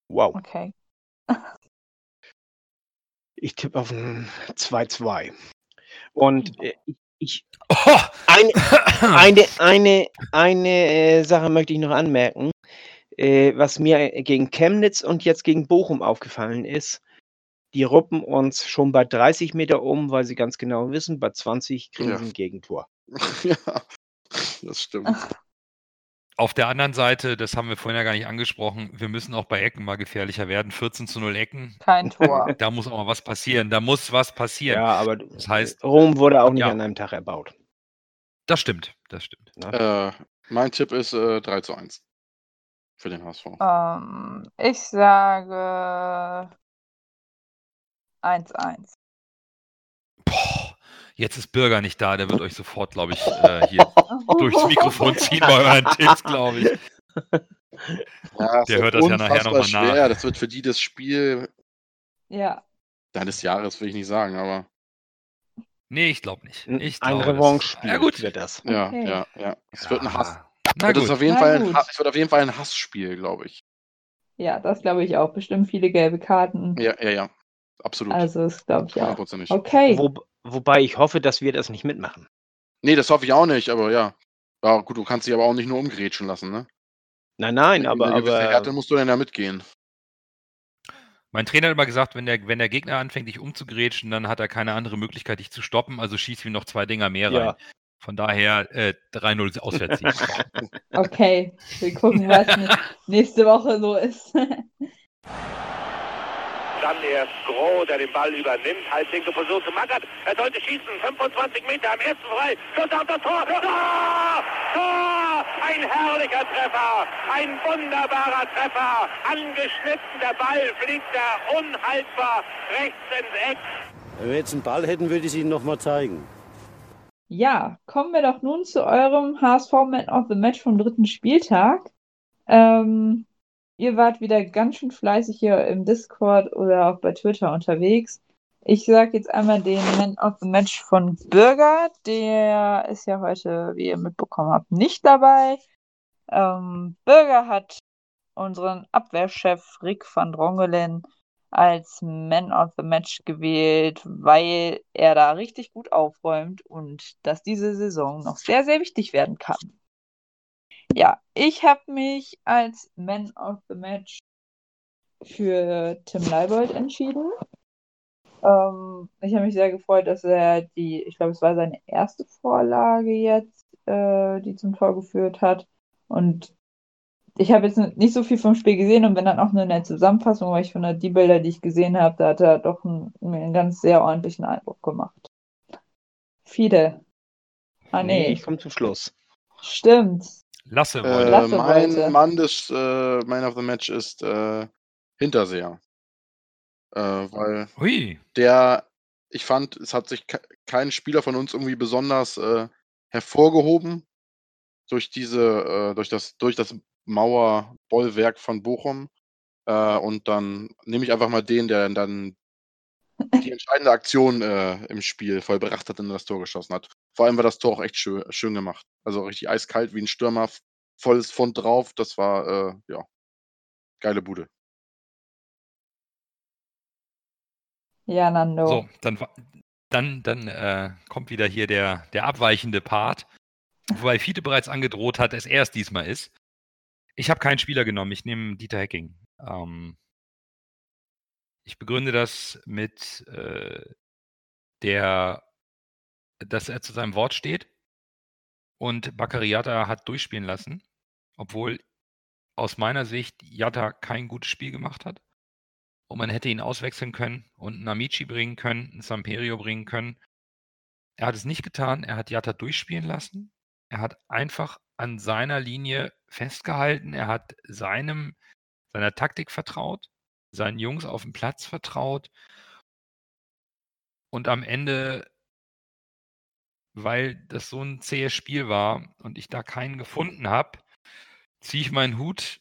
Wow. Okay. Ich tippe auf ein 2-2. Und äh, ich, ich Oh! eine, eine, eine, eine äh, Sache möchte ich noch anmerken, äh, was mir gegen Chemnitz und jetzt gegen Bochum aufgefallen ist. Die ruppen uns schon bei 30 Meter um, weil sie ganz genau wissen, bei 20 kriegen Ja. sie ein Gegentor. ja, das stimmt. Auf der anderen Seite, das haben wir vorhin ja gar nicht angesprochen, wir müssen auch bei Ecken mal gefährlicher werden. 14 zu 0 Ecken, Kein Tor. da muss auch mal was passieren. Da muss was passieren. Ja, aber Das heißt- Rom wurde auch nicht Ja. an einem Tag erbaut. Das stimmt, das stimmt. Äh, mein Tipp ist äh, 3 zu 1 für den HSV. ähm, ich sage 1-1. Boah, jetzt ist Bürger nicht da, der wird euch sofort, glaube ich, äh, hier durchs Mikrofon ziehen bei euren Tipps, glaube ich. Ja, Der wird hört das ja nachher unfassbar noch mal schwer. nach. Das wird für die das Spiel Ja. deines Jahres, will ich nicht sagen, aber Nee, ich glaube nicht. Ein, Ich ein glaube, Revanche-Spiel Ja, gut. wird das. ja, Okay. ja, ja. Es wird ein Hass, Na Das ist gut. auf jeden Na Fall ein, es wird auf jeden Fall ein Hassspiel, glaube ich. Ja, das glaube ich auch. Bestimmt viele gelbe Karten. Ja, ja, ja. Absolut. Also, das glaube ich auch. Okay. Wo, wobei ich hoffe, dass wir das nicht mitmachen. Nee, das hoffe ich auch nicht, aber ja. Ja, gut, du kannst dich aber auch nicht nur umgrätschen lassen, ne? Nein, nein, aber, Eine gewisse Härte aber musst du dann ja mitgehen. Mein Trainer hat immer gesagt, wenn der, wenn der Gegner anfängt, dich umzugrätschen, dann hat er keine andere Möglichkeit, dich zu stoppen. Also schießt ihm noch zwei Dinger mehr rein. ja, Von daher äh, 3-0 Auswärtssieg. Okay. Wir gucken, was nächste Woche so ist. Dann erst Groh, der den Ball übernimmt. Halblinke Position zu Magath. Er sollte schießen. 25 Meter am ersten frei. Schuss auf das Tor. Tor! Tor! Ein herrlicher Treffer. Ein wunderbarer Treffer. Angeschnitten. Der Ball fliegt da unhaltbar rechts ins Eck. Wenn wir jetzt einen Ball hätten, würde ich es Ihnen nochmal zeigen. Ja, kommen wir doch nun zu eurem HSV Man of the Match vom dritten Spieltag. Ähm, ihr wart wieder ganz schön fleißig hier im Discord oder auch bei Twitter unterwegs. Ich sage jetzt einmal den Man of the Match von Bürger. Der ist ja heute, wie ihr mitbekommen habt, nicht dabei. Ähm, Bürger hat unseren Abwehrchef Rick van Drongelen als Man of the Match gewählt, weil er da richtig gut aufräumt und dass diese Saison noch sehr, sehr wichtig werden kann. Ja, ich habe mich als Man of the Match für Tim Leibold entschieden. Ähm, ich habe mich sehr gefreut, dass er die, ich glaube, es war seine erste Vorlage jetzt, äh, die zum Tor geführt hat. Und ich habe jetzt nicht so viel vom Spiel gesehen und wenn dann auch nur eine Zusammenfassung, weil ich finde, die Bilder, die ich gesehen habe, da hat er doch einen, einen ganz sehr ordentlichen Eindruck gemacht. Fide. Ah, nee, nee, ich komme zum Schluss. stimmt. Lasse Äh. Lasse mein wollte. Mann des äh, Man of the Match ist äh, Hinterseher. Äh, weil Hui. der, ich fand, es hat sich ke kein Spieler von uns irgendwie besonders äh, hervorgehoben durch diese, äh, durch das, durch das Mauerbollwerk von Bochum. Äh, und dann nehme ich einfach mal den, der dann die entscheidende Aktion äh, im Spiel vollbracht hat und das Tor geschossen hat. Vor allem war das Tor auch echt schön, schön gemacht. Also richtig eiskalt wie ein Stürmer, volles Pfund drauf. Das war, äh, ja, geile Bude. Ja, Nando. So, dann, dann, dann äh, kommt wieder hier der, der abweichende Part. Wobei Fiete bereits angedroht hat, dass er es diesmal ist. Ich habe keinen Spieler genommen, ich nehme Dieter Hecking. Ähm, ich begründe das mit äh, der, dass er zu seinem Wort steht und Baccariata hat durchspielen lassen, obwohl aus meiner Sicht Jatta kein gutes Spiel gemacht hat. Und man hätte ihn auswechseln können und einen Amici bringen können, einen Samperio bringen können. Er hat es nicht getan, er hat Jatta durchspielen lassen. Er hat einfach an seiner Linie festgehalten, er hat seinem, seiner Taktik vertraut, seinen Jungs auf dem Platz vertraut. Und am Ende, weil das so ein zähes Spiel war und ich da keinen gefunden habe, ziehe ich meinen Hut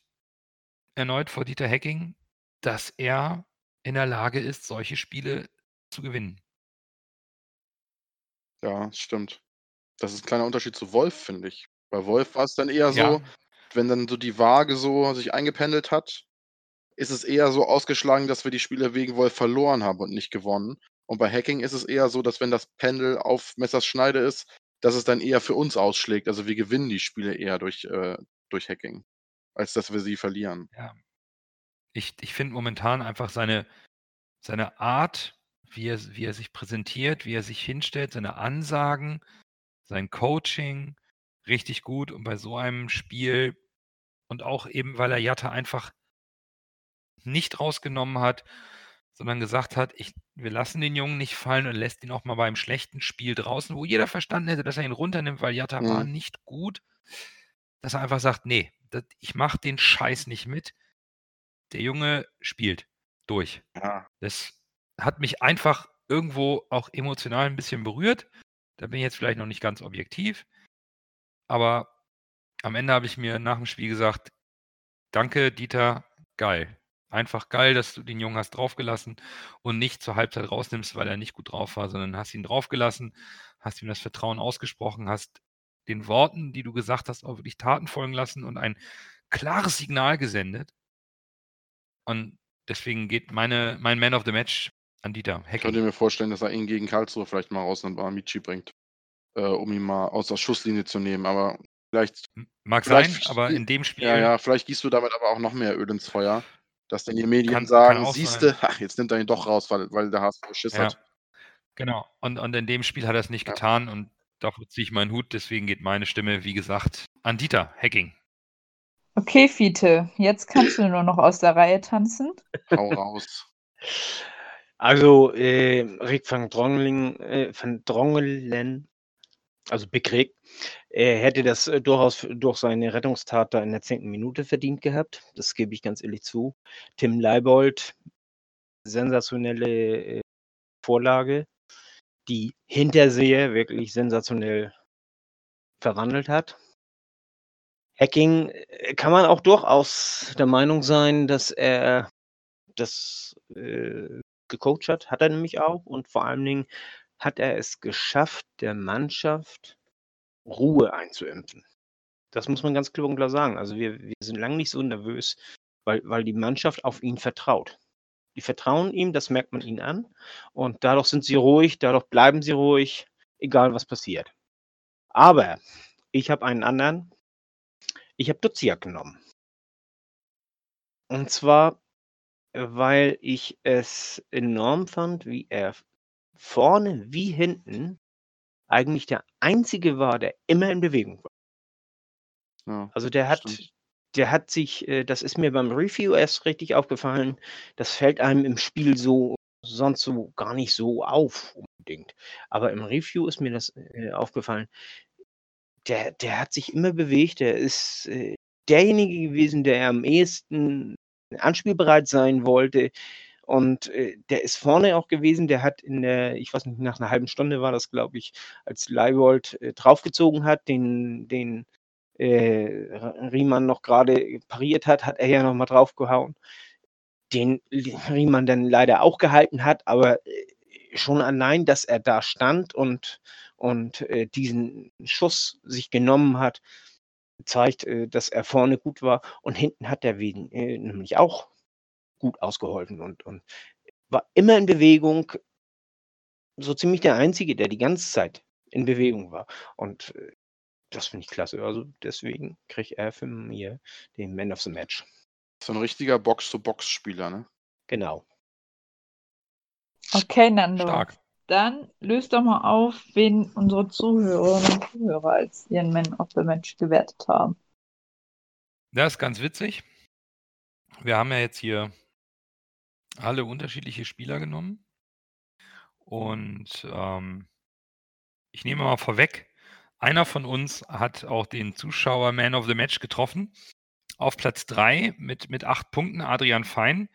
erneut vor Dieter Hecking, dass er in der Lage ist, solche Spiele zu gewinnen. Ja, stimmt. Das ist ein kleiner Unterschied zu Wolf, finde ich. Bei Wolf war es dann eher so, Ja, wenn dann so die Waage so sich eingependelt hat, ist es eher so ausgeschlagen, dass wir die Spiele wegen Wolf verloren haben und nicht gewonnen. Und bei Hacking ist es eher so, dass wenn das Pendel auf Messers Schneide ist, dass es dann eher für uns ausschlägt. Also wir gewinnen die Spiele eher durch, äh, durch Hacking, als dass wir sie verlieren. ja. Ich, ich finde momentan einfach seine, seine Art, wie er, wie er sich präsentiert, wie er sich hinstellt, seine Ansagen, sein Coaching, richtig gut. Und bei so einem Spiel und auch eben, weil er Jatta einfach nicht rausgenommen hat, sondern gesagt hat, ich, wir lassen den Jungen nicht fallen und lässt ihn auch mal beim schlechten Spiel draußen, wo jeder verstanden hätte, dass er ihn runternimmt, weil Jatta war Mhm. nicht gut, dass er einfach sagt, nee, das, ich mache den Scheiß nicht mit. Der Junge spielt durch. Ja, Das hat mich einfach irgendwo auch emotional ein bisschen berührt. Da bin ich jetzt vielleicht noch nicht ganz objektiv. Aber am Ende habe ich mir nach dem Spiel gesagt, danke Dieter, geil. Einfach geil, dass du den Jungen hast draufgelassen und nicht zur Halbzeit rausnimmst, weil er nicht gut drauf war, sondern hast ihn draufgelassen, hast ihm das Vertrauen ausgesprochen, hast den Worten, die du gesagt hast, auch wirklich Taten folgen lassen und ein klares Signal gesendet. Und deswegen geht meine, mein Man of the Match an Dieter Ich könnte mir vorstellen, dass er ihn gegen Karlsruhe vielleicht mal raus und Amici bringt, äh, um ihn mal aus der Schusslinie zu nehmen. Aber vielleicht, Mag vielleicht sein, aber in dem Spiel ja, ja, vielleicht gießt du damit aber auch noch mehr Öl ins Feuer, dass dann die Medien Kann- sagen, siehste, ach, jetzt nimmt er ihn doch raus, weil, weil der HSV Schiss Ja. hat. Genau. Und, und in dem Spiel hat er es nicht Ja. getan und dafür ziehe ich meinen Hut. Deswegen geht meine Stimme, wie gesagt, an Dieter Hacking. Okay, Fiete, jetzt kannst du nur noch aus der Reihe tanzen. Hau raus. Also, äh, Rick van Drongelen, äh, van Drongelen, also Rick, er hätte das äh, durchaus durch seine Rettungstat da in der zehnten Minute verdient gehabt. Das gebe ich ganz ehrlich zu. Tim Leibold, sensationelle äh, Vorlage, die Hinterseher wirklich sensationell verwandelt hat. Hacking äh, kann man auch durchaus der Meinung sein, dass er das äh, gecoacht hat, hat er nämlich auch. Und vor allen Dingen hat er es geschafft, der Mannschaft Ruhe einzuimpfen. Das muss man ganz klipp und klar sagen. Also wir, wir sind lange nicht so nervös, weil, weil die Mannschaft auf ihn vertraut. Die vertrauen ihm, das merkt man ihnen an. Und dadurch sind sie ruhig, dadurch bleiben sie ruhig, egal was passiert. Aber ich habe einen anderen. Ich habe Duziak genommen. Und zwar weil ich es enorm fand, wie er vorne wie hinten eigentlich der Einzige war, der immer in Bewegung war. Ja, Also der hat, stimmt. der hat sich, äh, das ist mir beim Review erst richtig aufgefallen, das fällt einem im Spiel so sonst so gar nicht so auf unbedingt. Aber im Review ist mir das äh, aufgefallen. Der, der hat sich immer bewegt, der ist äh, derjenige gewesen, der am ehesten anspielbereit sein wollte. Und äh, der ist vorne auch gewesen, der hat in der, ich weiß nicht, nach einer halben Stunde war das, glaube ich, als Leibold äh, draufgezogen hat, den, den äh, Riemann noch gerade pariert hat, hat er ja nochmal draufgehauen. Den Riemann dann leider auch gehalten hat, aber äh, schon allein, dass er da stand und, und äh, diesen Schuss sich genommen hat, zeigt, äh, dass er vorne gut war und hinten hat er äh, nämlich auch gut ausgeholfen und, und war immer in Bewegung, so ziemlich der Einzige, der die ganze Zeit in Bewegung war. Und äh, das finde ich klasse. Also deswegen kriegt er für mir den Man of the Match. So ein richtiger Box-to-Box-Spieler, ne? Genau. Okay, Nando. Stark. Dann löst doch mal auf, wen unsere Zuhörerinnen und Zuhörer als ihren Man of the Match gewertet haben. Das ist ganz witzig. Wir haben ja jetzt hier alle unterschiedliche Spieler genommen. Und ähm, ich nehme mal vorweg, einer von uns hat auch den Zuschauer Man of the Match getroffen. Auf Platz 3 mit, mit acht Punkten Adrian Fein.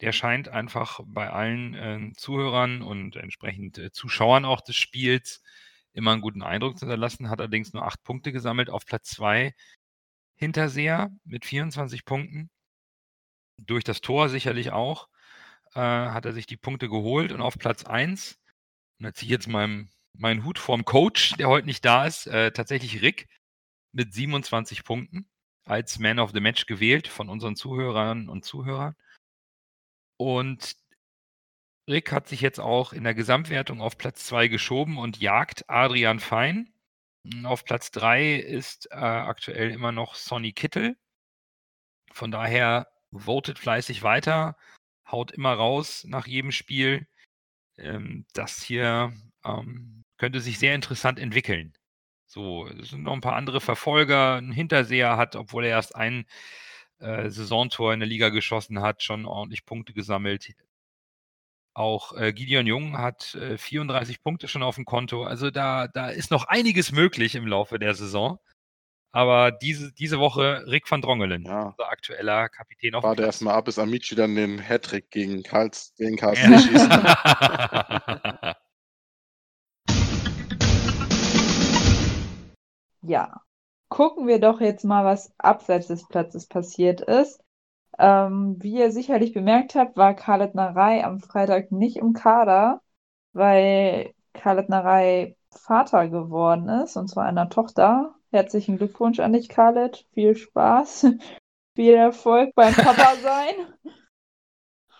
Der scheint einfach bei allen äh, Zuhörern und entsprechend äh, Zuschauern auch des Spiels immer einen guten Eindruck zu hinterlassen, hat allerdings nur acht Punkte gesammelt. Auf Platz 2 Hinterseher mit 24 Punkten. Durch das Tor sicherlich auch äh, hat er sich die Punkte geholt und auf Platz 1, und da ziehe ich jetzt meinen meinen Hut vorm Coach, der heute nicht da ist, äh, tatsächlich Rick mit 27 Punkten als Man of the Match gewählt von unseren Zuhörern und Zuhörern. Und Rick hat sich jetzt auch in der Gesamtwertung auf Platz 2 geschoben und jagt Adrian Fein. Auf Platz 3 ist äh, aktuell immer noch Sonny Kittel. Von daher votet fleißig weiter, haut immer raus nach jedem Spiel. Ähm, das hier ähm, könnte sich sehr interessant entwickeln. So, es sind noch ein paar andere Verfolger. Ein Hinterseher hat, obwohl er erst ein äh, Saisontor in der Liga geschossen hat, schon ordentlich Punkte gesammelt. Auch äh, Gideon Jung hat äh, 34 Punkte schon auf dem Konto. Also da, da ist noch einiges möglich im Laufe der Saison. Aber diese, diese Woche Rick van Drongelen, Ja. unser aktueller Kapitän auf Warte erstmal ab, bis Amici dann den Hattrick gegen Karls, gegen KSC Ja. schießt. Ja. Gucken wir doch jetzt mal, was abseits des Platzes passiert ist. Ähm, wie ihr sicherlich bemerkt habt, war Khaled Narei am Freitag nicht im Kader, weil Khaled Narei Vater geworden ist, und zwar einer Tochter. Herzlichen Glückwunsch an dich, Khaled. Viel Spaß, viel Erfolg beim Papa sein.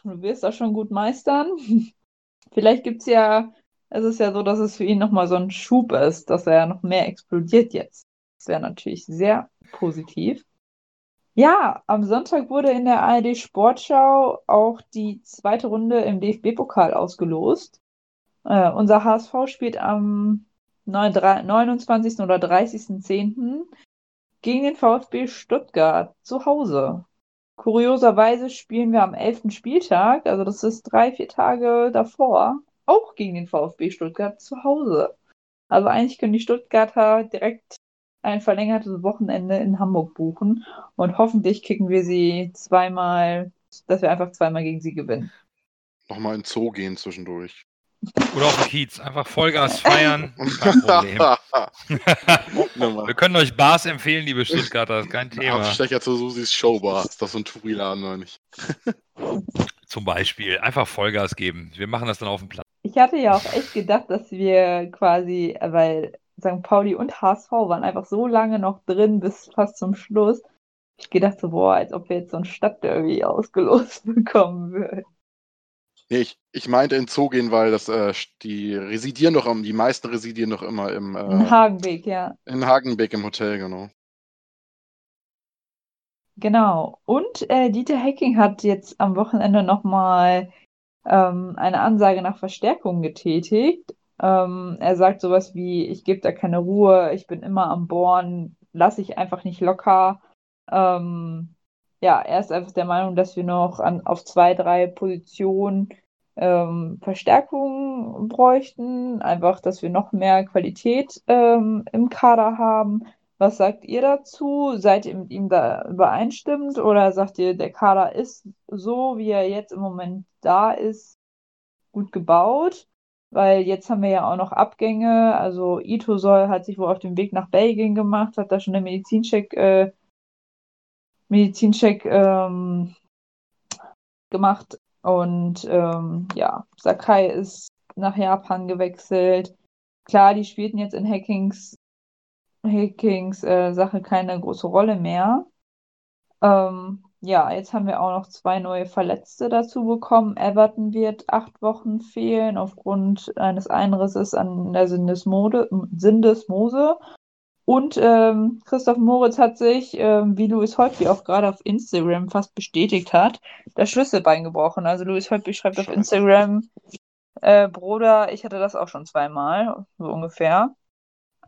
Du wirst das schon gut meistern. Vielleicht gibt es ja, es ist ja so, dass es für ihn nochmal so ein Schub ist, dass er noch mehr explodiert jetzt. Das wäre natürlich sehr positiv. Ja, am Sonntag wurde in der ARD Sportschau auch die zweite Runde im DFB-Pokal ausgelost. Äh, unser HSV spielt am 29. oder 30.10. gegen den VfB Stuttgart zu Hause. Kurioserweise spielen wir am 11. Spieltag, also das ist drei, vier Tage davor, auch gegen den VfB Stuttgart zu Hause. Also eigentlich können die Stuttgarter direkt ein verlängertes Wochenende in Hamburg buchen und hoffentlich kicken wir sie zweimal, dass wir einfach zweimal gegen sie gewinnen. Nochmal in Zoo gehen zwischendurch. Oder auf den Kiez. Einfach Vollgas feiern. Kein Problem. Wir können euch Bars empfehlen, liebe Stuttgarter. Das ist kein Thema. Abstecher zu Susis Showbar. Ist das so ein Touriladen oder nicht? Zum Beispiel. Einfach Vollgas geben. Wir machen das dann auf dem Platz. Ich hatte ja auch echt gedacht, dass wir quasi, weil St. Pauli und HSV waren einfach so lange noch drin bis fast zum Schluss. Ich gedacht so, boah, als ob wir jetzt so ein Stadtderby ausgelost bekommen würden. Nee, ich, ich meinte in Zoo gehen, weil das, äh, die residieren doch, die meisten residieren doch immer im. Äh, in Hagenbeek, ja. In Hagenbeek im Hotel, genau. Genau. Und äh, Dieter Hecking hat jetzt am Wochenende nochmal ähm, eine Ansage nach Verstärkung getätigt. Ähm, er sagt sowas wie, ich gebe da keine Ruhe, ich bin immer am Bohren, lasse ich einfach nicht locker. Ähm, ja, er ist einfach der Meinung, dass wir noch an, auf zwei, drei Positionen ähm, Verstärkung bräuchten. Einfach, dass wir noch mehr Qualität ähm, im Kader haben. Was sagt ihr dazu? Seid ihr mit ihm da übereinstimmt oder sagt ihr, der Kader ist so, wie er jetzt im Moment da ist, gut gebaut? Weil jetzt haben wir ja auch noch Abgänge. Also Ito soll, hat sich wohl auf dem Weg nach Belgien gemacht, hat da schon den Medizincheck äh, Medizincheck ähm, gemacht und ähm, ja, Sakai ist nach Japan gewechselt. Klar, die spielten jetzt in Hackings, Hackings äh, Sache keine große Rolle mehr. Ähm, ja, jetzt haben wir auch noch zwei neue Verletzte dazu bekommen. Everton wird acht Wochen fehlen aufgrund eines Einrisses an der Sindesmose. Und ähm, Christoph Moritz hat sich, ähm, wie Louis Holtby auch gerade auf Instagram fast bestätigt hat, das Schlüsselbein gebrochen. Also Louis Holtby schreibt auf Instagram, äh, Bruder, ich hatte das auch schon zweimal, so ungefähr.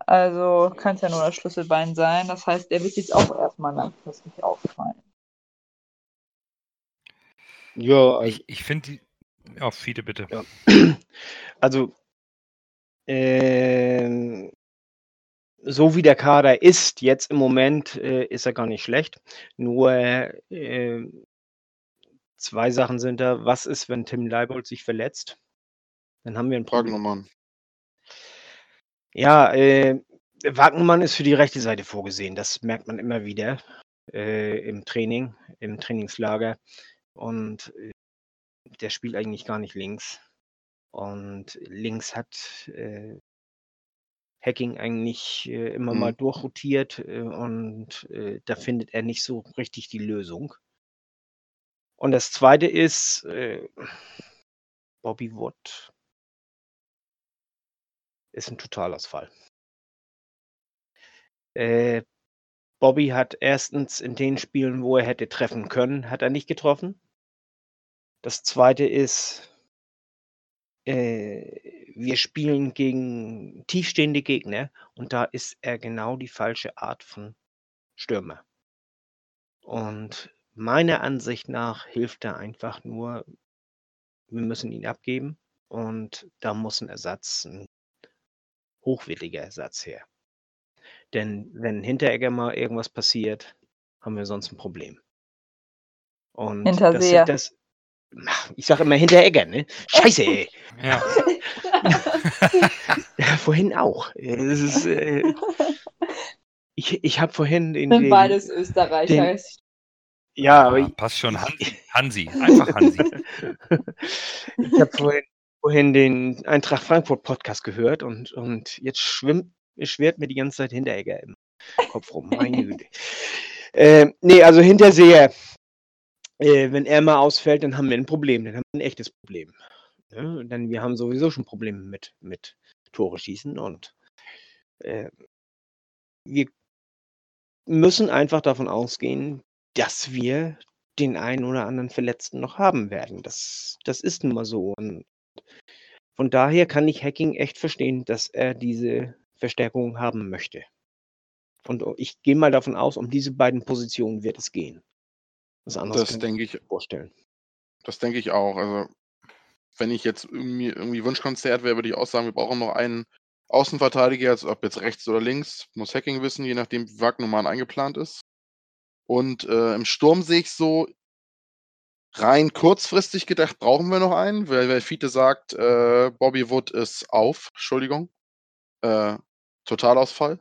Also kann es ja nur das Schlüsselbein sein. Das heißt, der wird jetzt auch erstmal langfristig auffallen. Ja, also, ich, ich finde die. Ja, Fiete, bitte. Ja. Also, äh, so wie der Kader ist, jetzt im Moment, äh, ist er gar nicht schlecht. Nur äh, zwei Sachen sind da. Was ist, wenn Tim Leibold sich verletzt? Dann haben wir ein Problem. Wagnermann. Ja, äh, Wagnermann ist für die rechte Seite vorgesehen. Das merkt man immer wieder äh, im Training, im Trainingslager. Und äh, der spielt eigentlich gar nicht links. Und links hat äh, Hacking eigentlich äh, immer mhm. mal durchrotiert äh, und äh, da findet er nicht so richtig die Lösung. Und das zweite ist äh, Bobby Wood ist ein Totalausfall. Äh, Bobby hat erstens in den Spielen, wo er hätte treffen können, hat er nicht getroffen. Das zweite ist, äh, wir spielen gegen tiefstehende Gegner und da ist er genau die falsche Art von Stürmer. Und meiner Ansicht nach hilft er einfach nur, wir müssen ihn abgeben und da muss ein Ersatz, ein hochwertiger Ersatz her. Denn wenn Hinteregger mal irgendwas passiert, haben wir sonst ein Problem. Und das, das, ich sage immer Hinteregger, ne? Scheiße, ey. Ja. vorhin auch. Ist, äh, ich ich habe vorhin in Sind beides Österreicher. Den, ja, aber ja, passt schon. Hansi, Hansi, einfach Hansi. ich habe vorhin vorhin den Eintracht Frankfurt Podcast gehört und, und jetzt schwimmt, schwert mir die ganze Zeit Hinteregger im Kopf rum. Meine Güte. Äh, nee, also Hinterseher, äh, wenn er mal ausfällt, dann haben wir ein Problem, dann haben wir ein echtes Problem. Ne? Denn wir haben sowieso schon Probleme mit, mit Tore schießen und äh, wir müssen einfach davon ausgehen, dass wir den einen oder anderen Verletzten noch haben werden. Das, das ist nun mal so. Und von daher kann ich Hacking echt verstehen, dass er diese Verstärkung haben möchte. Und ich gehe mal davon aus, um diese beiden Positionen wird es gehen. Was anderes das denke ich vorstellen. Das denke ich auch. Also, wenn ich jetzt irgendwie, irgendwie Wunschkonzert wäre, würde ich auch sagen, wir brauchen noch einen Außenverteidiger, also ob jetzt rechts oder links, muss Hacking wissen, je nachdem, wie Wagnumann eingeplant ist. Und äh, im Sturm sehe ich so, rein kurzfristig gedacht, brauchen wir noch einen, weil, weil Fiete sagt, äh, Bobby Wood ist auf, Entschuldigung. Äh, Totalausfall.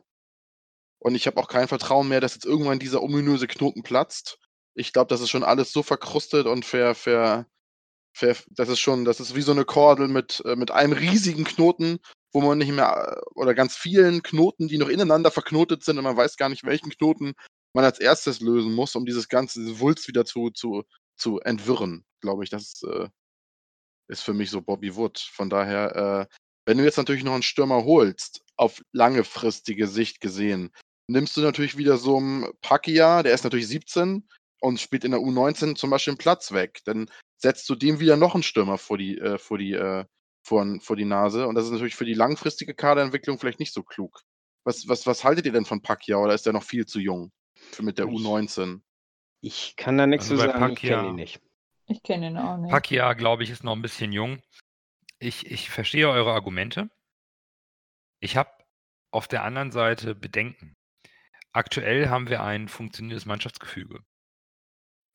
Und ich habe auch kein Vertrauen mehr, dass jetzt irgendwann dieser ominöse Knoten platzt. Ich glaube, das ist schon alles so verkrustet und ver, ver, ver, das ist schon, das ist wie so eine Kordel mit, äh, mit einem riesigen Knoten, wo man nicht mehr, äh, oder ganz vielen Knoten, die noch ineinander verknotet sind und man weiß gar nicht, welchen Knoten man als erstes lösen muss, um dieses ganze diese Wulst wieder zu, zu, zu entwirren, glaube ich. Das äh, ist für mich so Bobby Wood. Von daher, äh, wenn du jetzt natürlich noch einen Stürmer holst, auf langefristige Sicht gesehen, nimmst du natürlich wieder so einen Pakia, der ist natürlich 17 und spielt in der U19 zum Beispiel einen Platz weg. Dann setzt du dem wieder noch einen Stürmer vor die, äh, vor die, äh, vor, vor die Nase. Und das ist natürlich für die langfristige Kaderentwicklung vielleicht nicht so klug. Was, was, was haltet ihr denn von Pakia oder ist der noch viel zu jung für mit der ich, U19? Ich kann da nichts also zu sagen, Pacquiao, ich kenne ihn nicht. Ich kenne ihn auch nicht. Pakia, glaube ich, ist noch ein bisschen jung. Ich, ich verstehe eure Argumente. Ich habe auf der anderen Seite Bedenken. Aktuell haben wir ein funktionierendes Mannschaftsgefüge.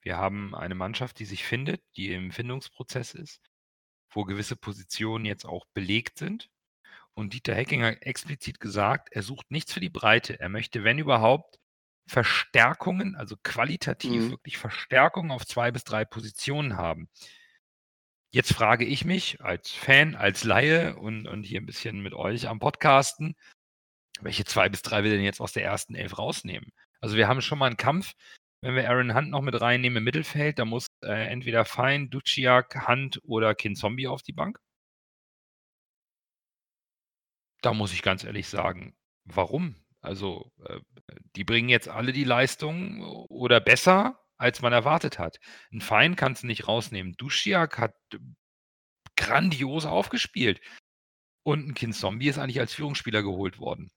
Wir haben eine Mannschaft, die sich findet, die im Findungsprozess ist, wo gewisse Positionen jetzt auch belegt sind. Und Dieter Hecking hat explizit gesagt, er sucht nichts für die Breite. Er möchte, wenn überhaupt, Verstärkungen, also qualitativ mhm. wirklich Verstärkungen auf zwei bis drei Positionen haben. Jetzt frage ich mich als Fan, als Laie und, und hier ein bisschen mit euch am Podcasten, welche zwei bis drei will denn jetzt aus der ersten Elf rausnehmen? Also wir haben schon mal einen Kampf, wenn wir Aaron Hunt noch mit reinnehmen im Mittelfeld, da muss äh, entweder Fein, Duciak, Hunt oder Kinzombie auf die Bank. Da muss ich ganz ehrlich sagen, warum? Also, äh, die bringen jetzt alle die Leistung oder besser, als man erwartet hat. Ein Fein kannst du nicht rausnehmen. Duschia hat grandios aufgespielt. Und ein Kind Zombie ist eigentlich als Führungsspieler geholt worden.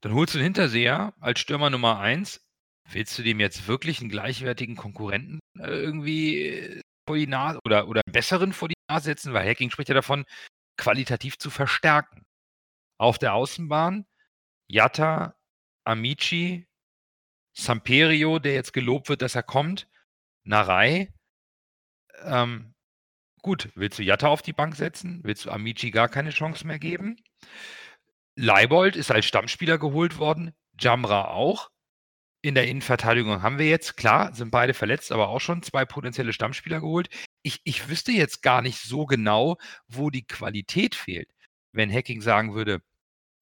Dann holst du den Hinterseher als Stürmer Nummer 1. Willst du dem jetzt wirklich einen gleichwertigen Konkurrenten äh, irgendwie vor die Nase oder, oder einen besseren vor die Nase setzen? Weil Hacking spricht ja davon, qualitativ zu verstärken. Auf der Außenbahn Jatta, Amici, Samperio, der jetzt gelobt wird, dass er kommt, Narei. Ähm, gut, willst du Jatta auf die Bank setzen? Willst du Amici gar keine Chance mehr geben? Leibold ist als Stammspieler geholt worden, Jamra auch. In der Innenverteidigung haben wir jetzt, klar, sind beide verletzt, aber auch schon zwei potenzielle Stammspieler geholt. Ich, ich wüsste jetzt gar nicht so genau, wo die Qualität fehlt. Wenn Hacking sagen würde,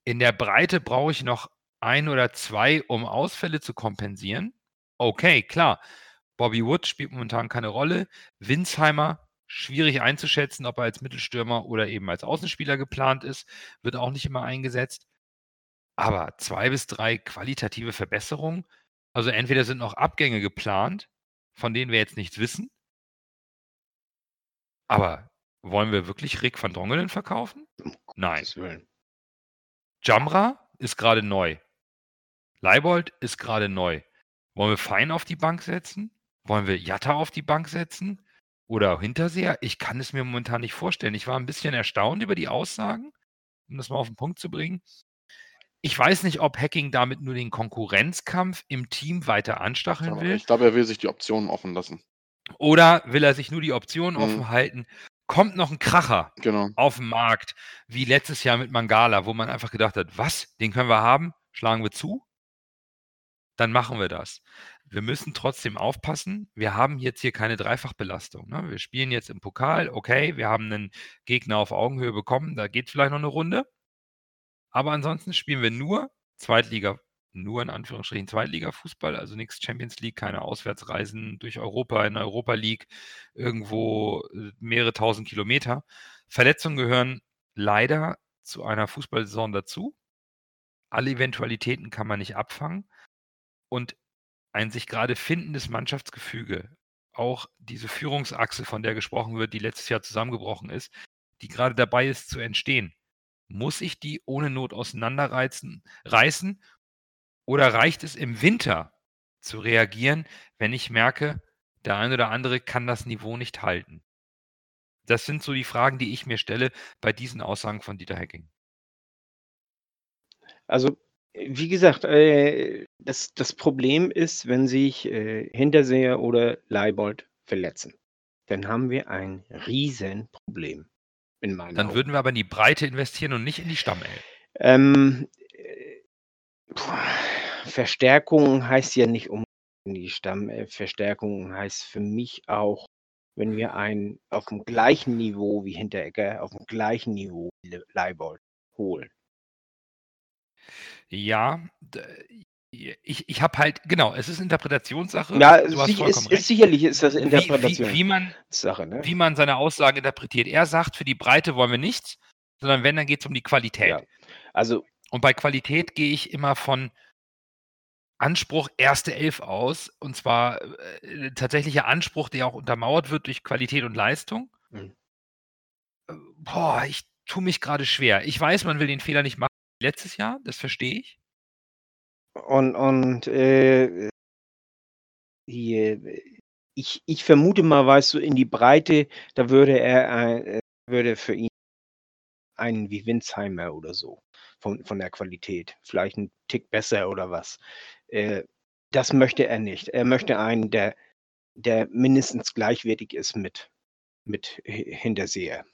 in der Breite brauche ich noch ein oder zwei, um Ausfälle zu kompensieren. Okay, klar. Bobby Wood spielt momentan keine Rolle. Winsheimer, schwierig einzuschätzen, ob er als Mittelstürmer oder eben als Außenspieler geplant ist, wird auch nicht immer eingesetzt. Aber zwei bis drei qualitative Verbesserungen. Also entweder sind noch Abgänge geplant, von denen wir jetzt nichts wissen. Aber wollen wir wirklich Rick van Drongelen verkaufen? Nein. Jamra ist gerade neu. Leibold ist gerade neu. Wollen wir Fein auf die Bank setzen? Wollen wir Jatta auf die Bank setzen? Oder Hinterseher? Ich kann es mir momentan nicht vorstellen. Ich war ein bisschen erstaunt über die Aussagen, um das mal auf den Punkt zu bringen. Ich weiß nicht, ob Hacking damit nur den Konkurrenzkampf im Team weiter anstacheln will. Ich glaube, er will sich die Optionen offen lassen. Oder will er sich nur die Optionen mhm. offen halten kommt noch ein Kracher genau. auf den Markt, wie letztes Jahr mit Mangala, wo man einfach gedacht hat, was, den können wir haben, schlagen wir zu, dann machen wir das. wir müssen trotzdem aufpassen. Wir haben jetzt hier keine Dreifachbelastung. Ne? Wir spielen jetzt im Pokal, okay, wir haben einen Gegner auf Augenhöhe bekommen, da geht vielleicht noch eine Runde. Aber ansonsten spielen wir nur Zweitliga, nur in Anführungsstrichen Zweitliga-Fußball, also nichts Champions League, keine Auswärtsreisen durch Europa, in Europa League, irgendwo äh, mehrere tausend Kilometer. Verletzungen gehören leider zu einer Fußballsaison dazu. Alle Eventualitäten kann man nicht abfangen. Und ein sich gerade findendes Mannschaftsgefüge, auch diese Führungsachse, von der gesprochen wird, die letztes Jahr zusammengebrochen ist, die gerade dabei ist zu entstehen, muss ich die ohne Not auseinanderreißen reißen, oder reicht es im Winter zu reagieren, wenn ich merke, der eine oder andere kann das Niveau nicht halten? Das sind so die Fragen, die ich mir stelle bei diesen Aussagen von Dieter Hecking. Also wie gesagt, äh, das, das Problem ist, wenn sich äh, Hinterseher oder Leibold verletzen, dann haben wir ein Riesenproblem in meinen Dann Augen. würden wir aber in die Breite investieren und nicht in die Stammelf. Ähm, äh, Verstärkung heißt ja nicht um die Stammelf. Verstärkung heißt für mich auch, wenn wir einen auf dem gleichen Niveau wie Hinteregger, auf dem gleichen Niveau wie Leibold holen. Ja, ich, ich habe halt, genau, es ist Interpretationssache. Ja, du hast sich, vollkommen ist, recht. ist, sicherlich ist das Wie, wie, Interpretation. wie, man, Sache, ne? wie man seine Aussagen interpretiert. Er sagt, für die Breite wollen wir nichts, sondern wenn, dann geht es um die Qualität. Ja. Also, Und bei Qualität gehe ich immer von Anspruch erste Elf aus. Und zwar äh, tatsächlicher Anspruch, der auch untermauert wird durch Qualität und Leistung. Mhm. Boah, ich tue mich gerade schwer. Ich weiß, man will den Fehler nicht machen wie letztes Jahr, das verstehe ich. Und, und äh, hier, ich, ich vermute mal, weißt du, in die Breite, da würde er äh, würde für ihn einen wie Winsheimer oder so von, von der Qualität, vielleicht ein Tick besser oder was. Äh, das möchte er nicht. Er möchte einen, der, der mindestens gleichwertig ist mit, mit Hinterseher.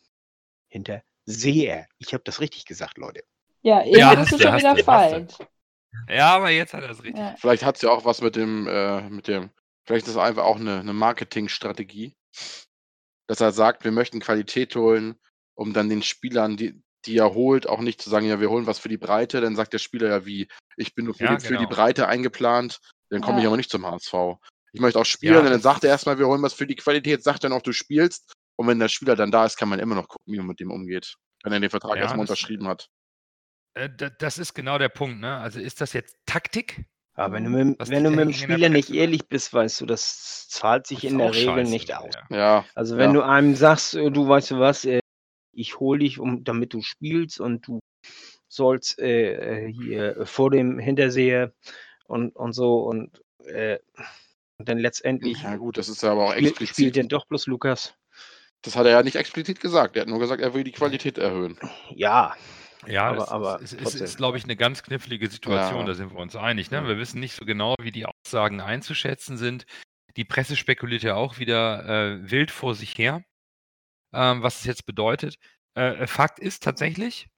Hinterseher. Ich habe das richtig gesagt, Leute. Ja, eben Ja, bist du schon wieder falsch. Ja, aber jetzt hat er es richtig. Ja. Vielleicht hat es ja auch was mit dem, äh, mit dem, vielleicht ist es einfach auch eine, eine Marketingstrategie, dass er sagt, wir möchten Qualität holen, um dann den Spielern, die, die er holt, auch nicht zu sagen, ja, wir holen was für die Breite, dann sagt der Spieler ja wie, ich bin nur für, Ja, die, für die genau. Breite eingeplant, dann komme ich Ja. aber nicht zum HSV. Ich möchte auch spielen, Ja, und dann sagt er erstmal, wir holen was für die Qualität, sagt dann auch, du spielst, und wenn der Spieler dann da ist, kann man immer noch gucken, wie man mit dem umgeht, wenn er den Vertrag Ja, erstmal unterschrieben hat. Äh, da- Das ist genau der Punkt. Ne? Also ist das jetzt Taktik? Aber wenn du mit, wenn du mit dem Spieler nicht ehrlich bist, weißt du, das zahlt sich Das in der Regel scheiße, nicht aus. ja. Ja, Also wenn Ja. du einem sagst, äh, du weißt du was, äh, ich hole dich, um, damit du spielst und du sollst äh, hier vor dem Hinterseher und, und so und, äh, und dann letztendlich ja gut, das ist ja aber auch explizit. spielt denn doch bloß Lukas. Das hat er ja nicht explizit gesagt. Er hat nur gesagt, er will die Qualität erhöhen. Ja, Ja, Aber- das aber ist, ist, ist, glaube ich, eine ganz knifflige Situation, Ja. da sind wir uns einig. Ne? Wir wissen nicht so genau, wie die Aussagen einzuschätzen sind. Die Presse spekuliert ja auch wieder äh, wild vor sich her, ähm, was es jetzt bedeutet. Äh, Fakt ist tatsächlich,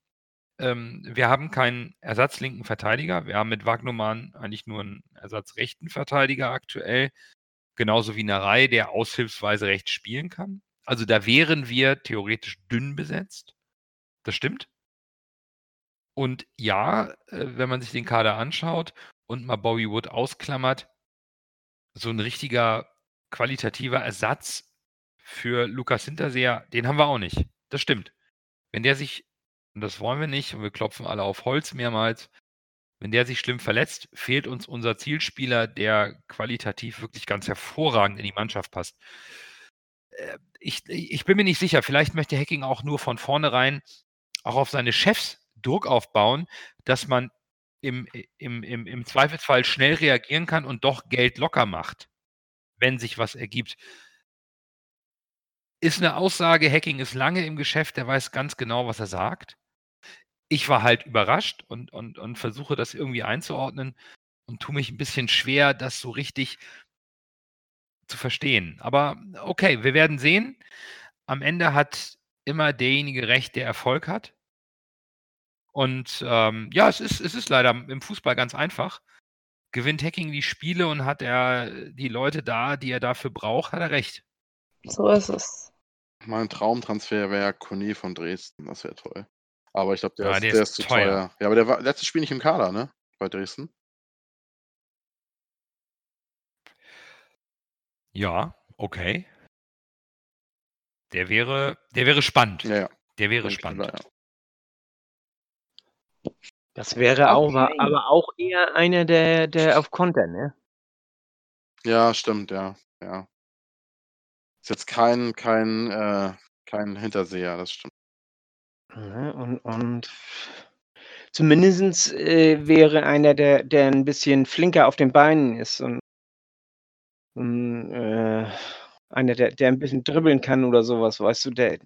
ähm, wir haben keinen ersatzlinken Verteidiger. Wir haben mit Wagnumann eigentlich nur einen ersatzrechten Verteidiger aktuell. Genauso wie Narei, der aushilfsweise rechts spielen kann. Also da wären wir theoretisch dünn besetzt. Das stimmt. Und ja, äh, wenn man sich den Kader anschaut und mal Bobby Wood ausklammert, so ein richtiger qualitativer Ersatz für Lukas Hinterseher, den haben wir auch nicht. Das stimmt. Wenn der sich, und das wollen wir nicht, und wir klopfen alle auf Holz mehrmals, wenn der sich schlimm verletzt, fehlt uns unser Zielspieler, der qualitativ wirklich ganz hervorragend in die Mannschaft passt. Äh, Ich, ich bin mir nicht sicher, vielleicht möchte Hacking auch nur von vornherein auch auf seine Chefs Druck aufbauen, dass man im, im, im, im Zweifelsfall schnell reagieren kann und doch Geld locker macht, wenn sich was ergibt. Ist eine Aussage, Hacking ist lange im Geschäft, der weiß ganz genau, was er sagt. Ich war halt überrascht und, und, und versuche das irgendwie einzuordnen und tue mich ein bisschen schwer, das so richtig zu verstehen. Aber okay, wir werden sehen. Am Ende hat immer derjenige recht, der Erfolg hat. Und ähm, ja, es ist, es ist leider im Fußball ganz einfach. gewinnt Hacking die Spiele und hat er die Leute da, die er dafür braucht, hat er recht. So ist es. Mein Traumtransfer wäre Kone von Dresden. Das wäre toll. Aber ich glaube, der, Ja, ist, der der ist zu teuer. teuer. Ja, aber der war letztes Spiel nicht im Kader, ne? Bei Dresden. Ja, okay. Der wäre, der wäre spannend. Ja, ja. Der wäre spannend. sogar, ja. Das wäre auch, Okay. aber auch eher einer, der, der auf Konter, ne? Ja, stimmt, ja. ja. Ist jetzt kein, kein, äh, kein Hinterseher, das stimmt. Ne? Und, und zumindest äh, wäre einer, der, der ein bisschen flinker auf den Beinen ist und, und äh, einer, der, der ein bisschen dribbeln kann oder sowas, weißt du, der,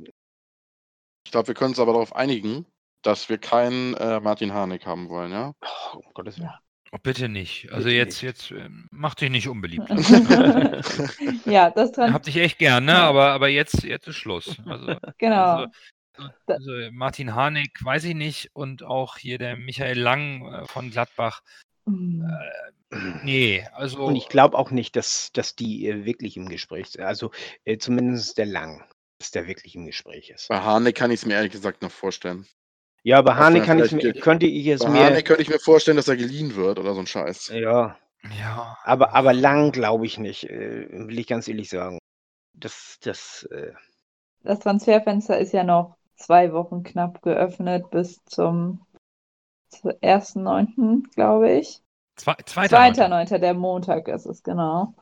Ich glaube, wir können uns aber darauf einigen, dass wir keinen äh, Martin Harnik haben wollen, ja? oh, um Gottes Willen. Oh, bitte nicht. Also Bitte jetzt, nicht. jetzt ähm, mach dich nicht unbeliebt. ja, das dran. Hab dich echt gern, ne? Aber, aber jetzt, jetzt ist Schluss. Also, Genau. also, also Martin Harnik, weiß ich nicht, und auch hier der Michael Lang äh, von Gladbach. Mm. Nee, also Und ich glaube auch nicht, dass, dass die äh, wirklich im Gespräch sind. Also äh, zumindest der Lang, dass der wirklich im Gespräch ist. Bei Harnik kann ich es mir ehrlich gesagt noch vorstellen. Ja, bei Dass Hane kann ich, mir- könnte ich es mir. Harnik könnte ich mir vorstellen, dass er geliehen wird oder so ein Scheiß. Ja, ja. aber, aber lang glaube ich nicht, äh, will ich ganz ehrlich sagen. Das, das, äh, Das Transferfenster ist ja noch zwei Wochen knapp geöffnet bis zum zu 1.9., glaube ich. Zwei, zweiter. 2.9., der Montag ist es, genau.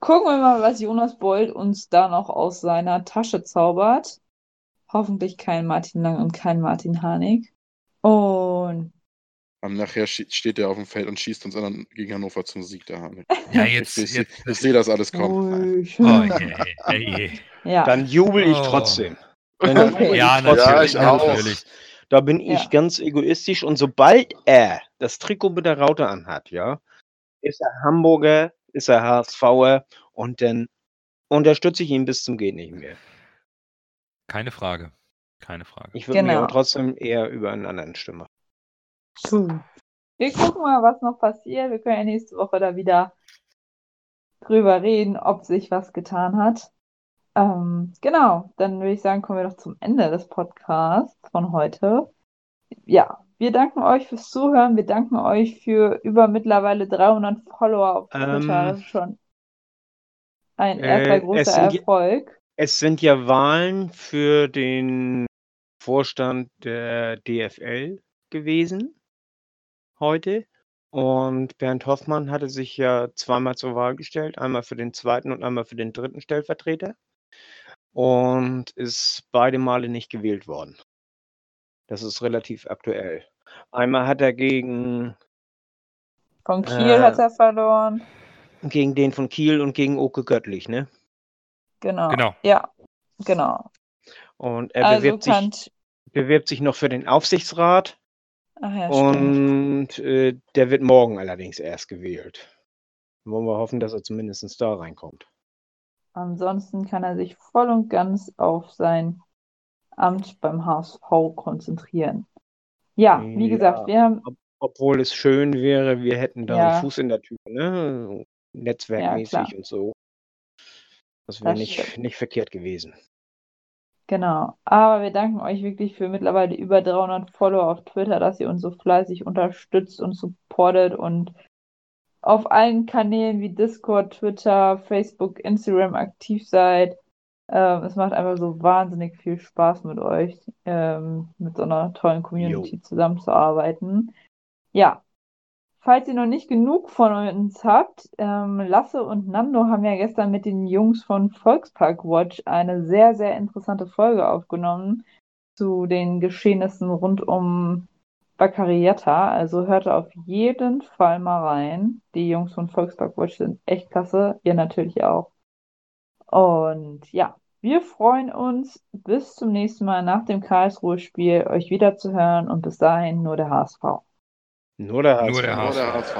Gucken wir mal, was Jonas Bold uns da noch aus seiner Tasche zaubert. Hoffentlich kein Martin Lang und kein Martin Harnik. Und Aber nachher steht er auf dem Feld und schießt uns dann gegen Hannover zum Sieg, der Harnik. Ja, Ich, jetzt, ich, jetzt. ich sehe das alles kommen. Oh je, je, je. ja, dann jubel ich Oh. trotzdem. Dann Okay. jubel ich Ja, natürlich, Ja, ich auch. natürlich. Da bin ich Ja. ganz egoistisch und sobald er das Trikot mit der Raute anhat, ja, ist er Hamburger, ist er HSVer und dann unterstütze ich ihn bis zum geht nicht mehr. Keine Frage. Keine Frage. Ich würde mich Genau. aber trotzdem eher über einen anderen stimmen. wir gucken mal, was noch passiert. Wir können ja nächste Woche da wieder drüber reden, ob sich was getan hat. Ähm, genau, dann würde ich sagen, kommen wir doch zum Ende des Podcasts von heute. Ja, wir danken euch fürs Zuhören. Wir danken euch für über mittlerweile 300 Follower auf Twitter. Ähm, das ist schon ein äh, erster großer Erfolg. Es sind ja Wahlen für den Vorstand der DFL gewesen heute. Und Bernd Hoffmann hatte sich ja zweimal zur Wahl gestellt, einmal für den zweiten und einmal für den dritten Stellvertreter. Und ist beide Male nicht gewählt worden. Das ist relativ aktuell. Einmal hat er gegen, Von Kiel äh, hat er verloren. gegen den von Kiel und gegen Oke Göttlich, ne? Genau. Genau. Ja, genau. Und er Also bewirbt, sich, bewirbt sich noch für den Aufsichtsrat. Ach ja, stimmt. Und äh, der wird morgen allerdings erst gewählt. Wollen wir hoffen, dass er zumindest da reinkommt. Ansonsten kann er sich voll und ganz auf sein Amt beim HSV konzentrieren. Ja, wie Ja. gesagt, wir haben, Obwohl es schön wäre, wir hätten da Ja. einen Fuß in der Tür, ne? Netzwerkmäßig und so. Das wäre nicht, nicht verkehrt gewesen. genau. Aber wir danken euch wirklich für mittlerweile über 300 Follower auf Twitter, dass ihr uns so fleißig unterstützt und supportet und auf allen Kanälen wie Discord, Twitter, Facebook, Instagram aktiv seid. Ähm, es macht einfach so wahnsinnig viel Spaß mit euch, ähm, mit so einer tollen Community zusammenzuarbeiten. Ja, falls ihr noch nicht genug von uns habt, ähm, Lasse und Nando haben ja gestern mit den Jungs von Volkspark Watch eine sehr, sehr interessante Folge aufgenommen zu den Geschehnissen rund um Baccariata. Also hört auf jeden Fall mal rein. Die Jungs von Volkspark Watch sind echt klasse. Ihr natürlich auch. Und ja, wir freuen uns bis zum nächsten Mal nach dem Karlsruhe-Spiel euch wieder zu hören und bis dahin nur der HSV. Nur der Nur der Nur HSV. der HSV.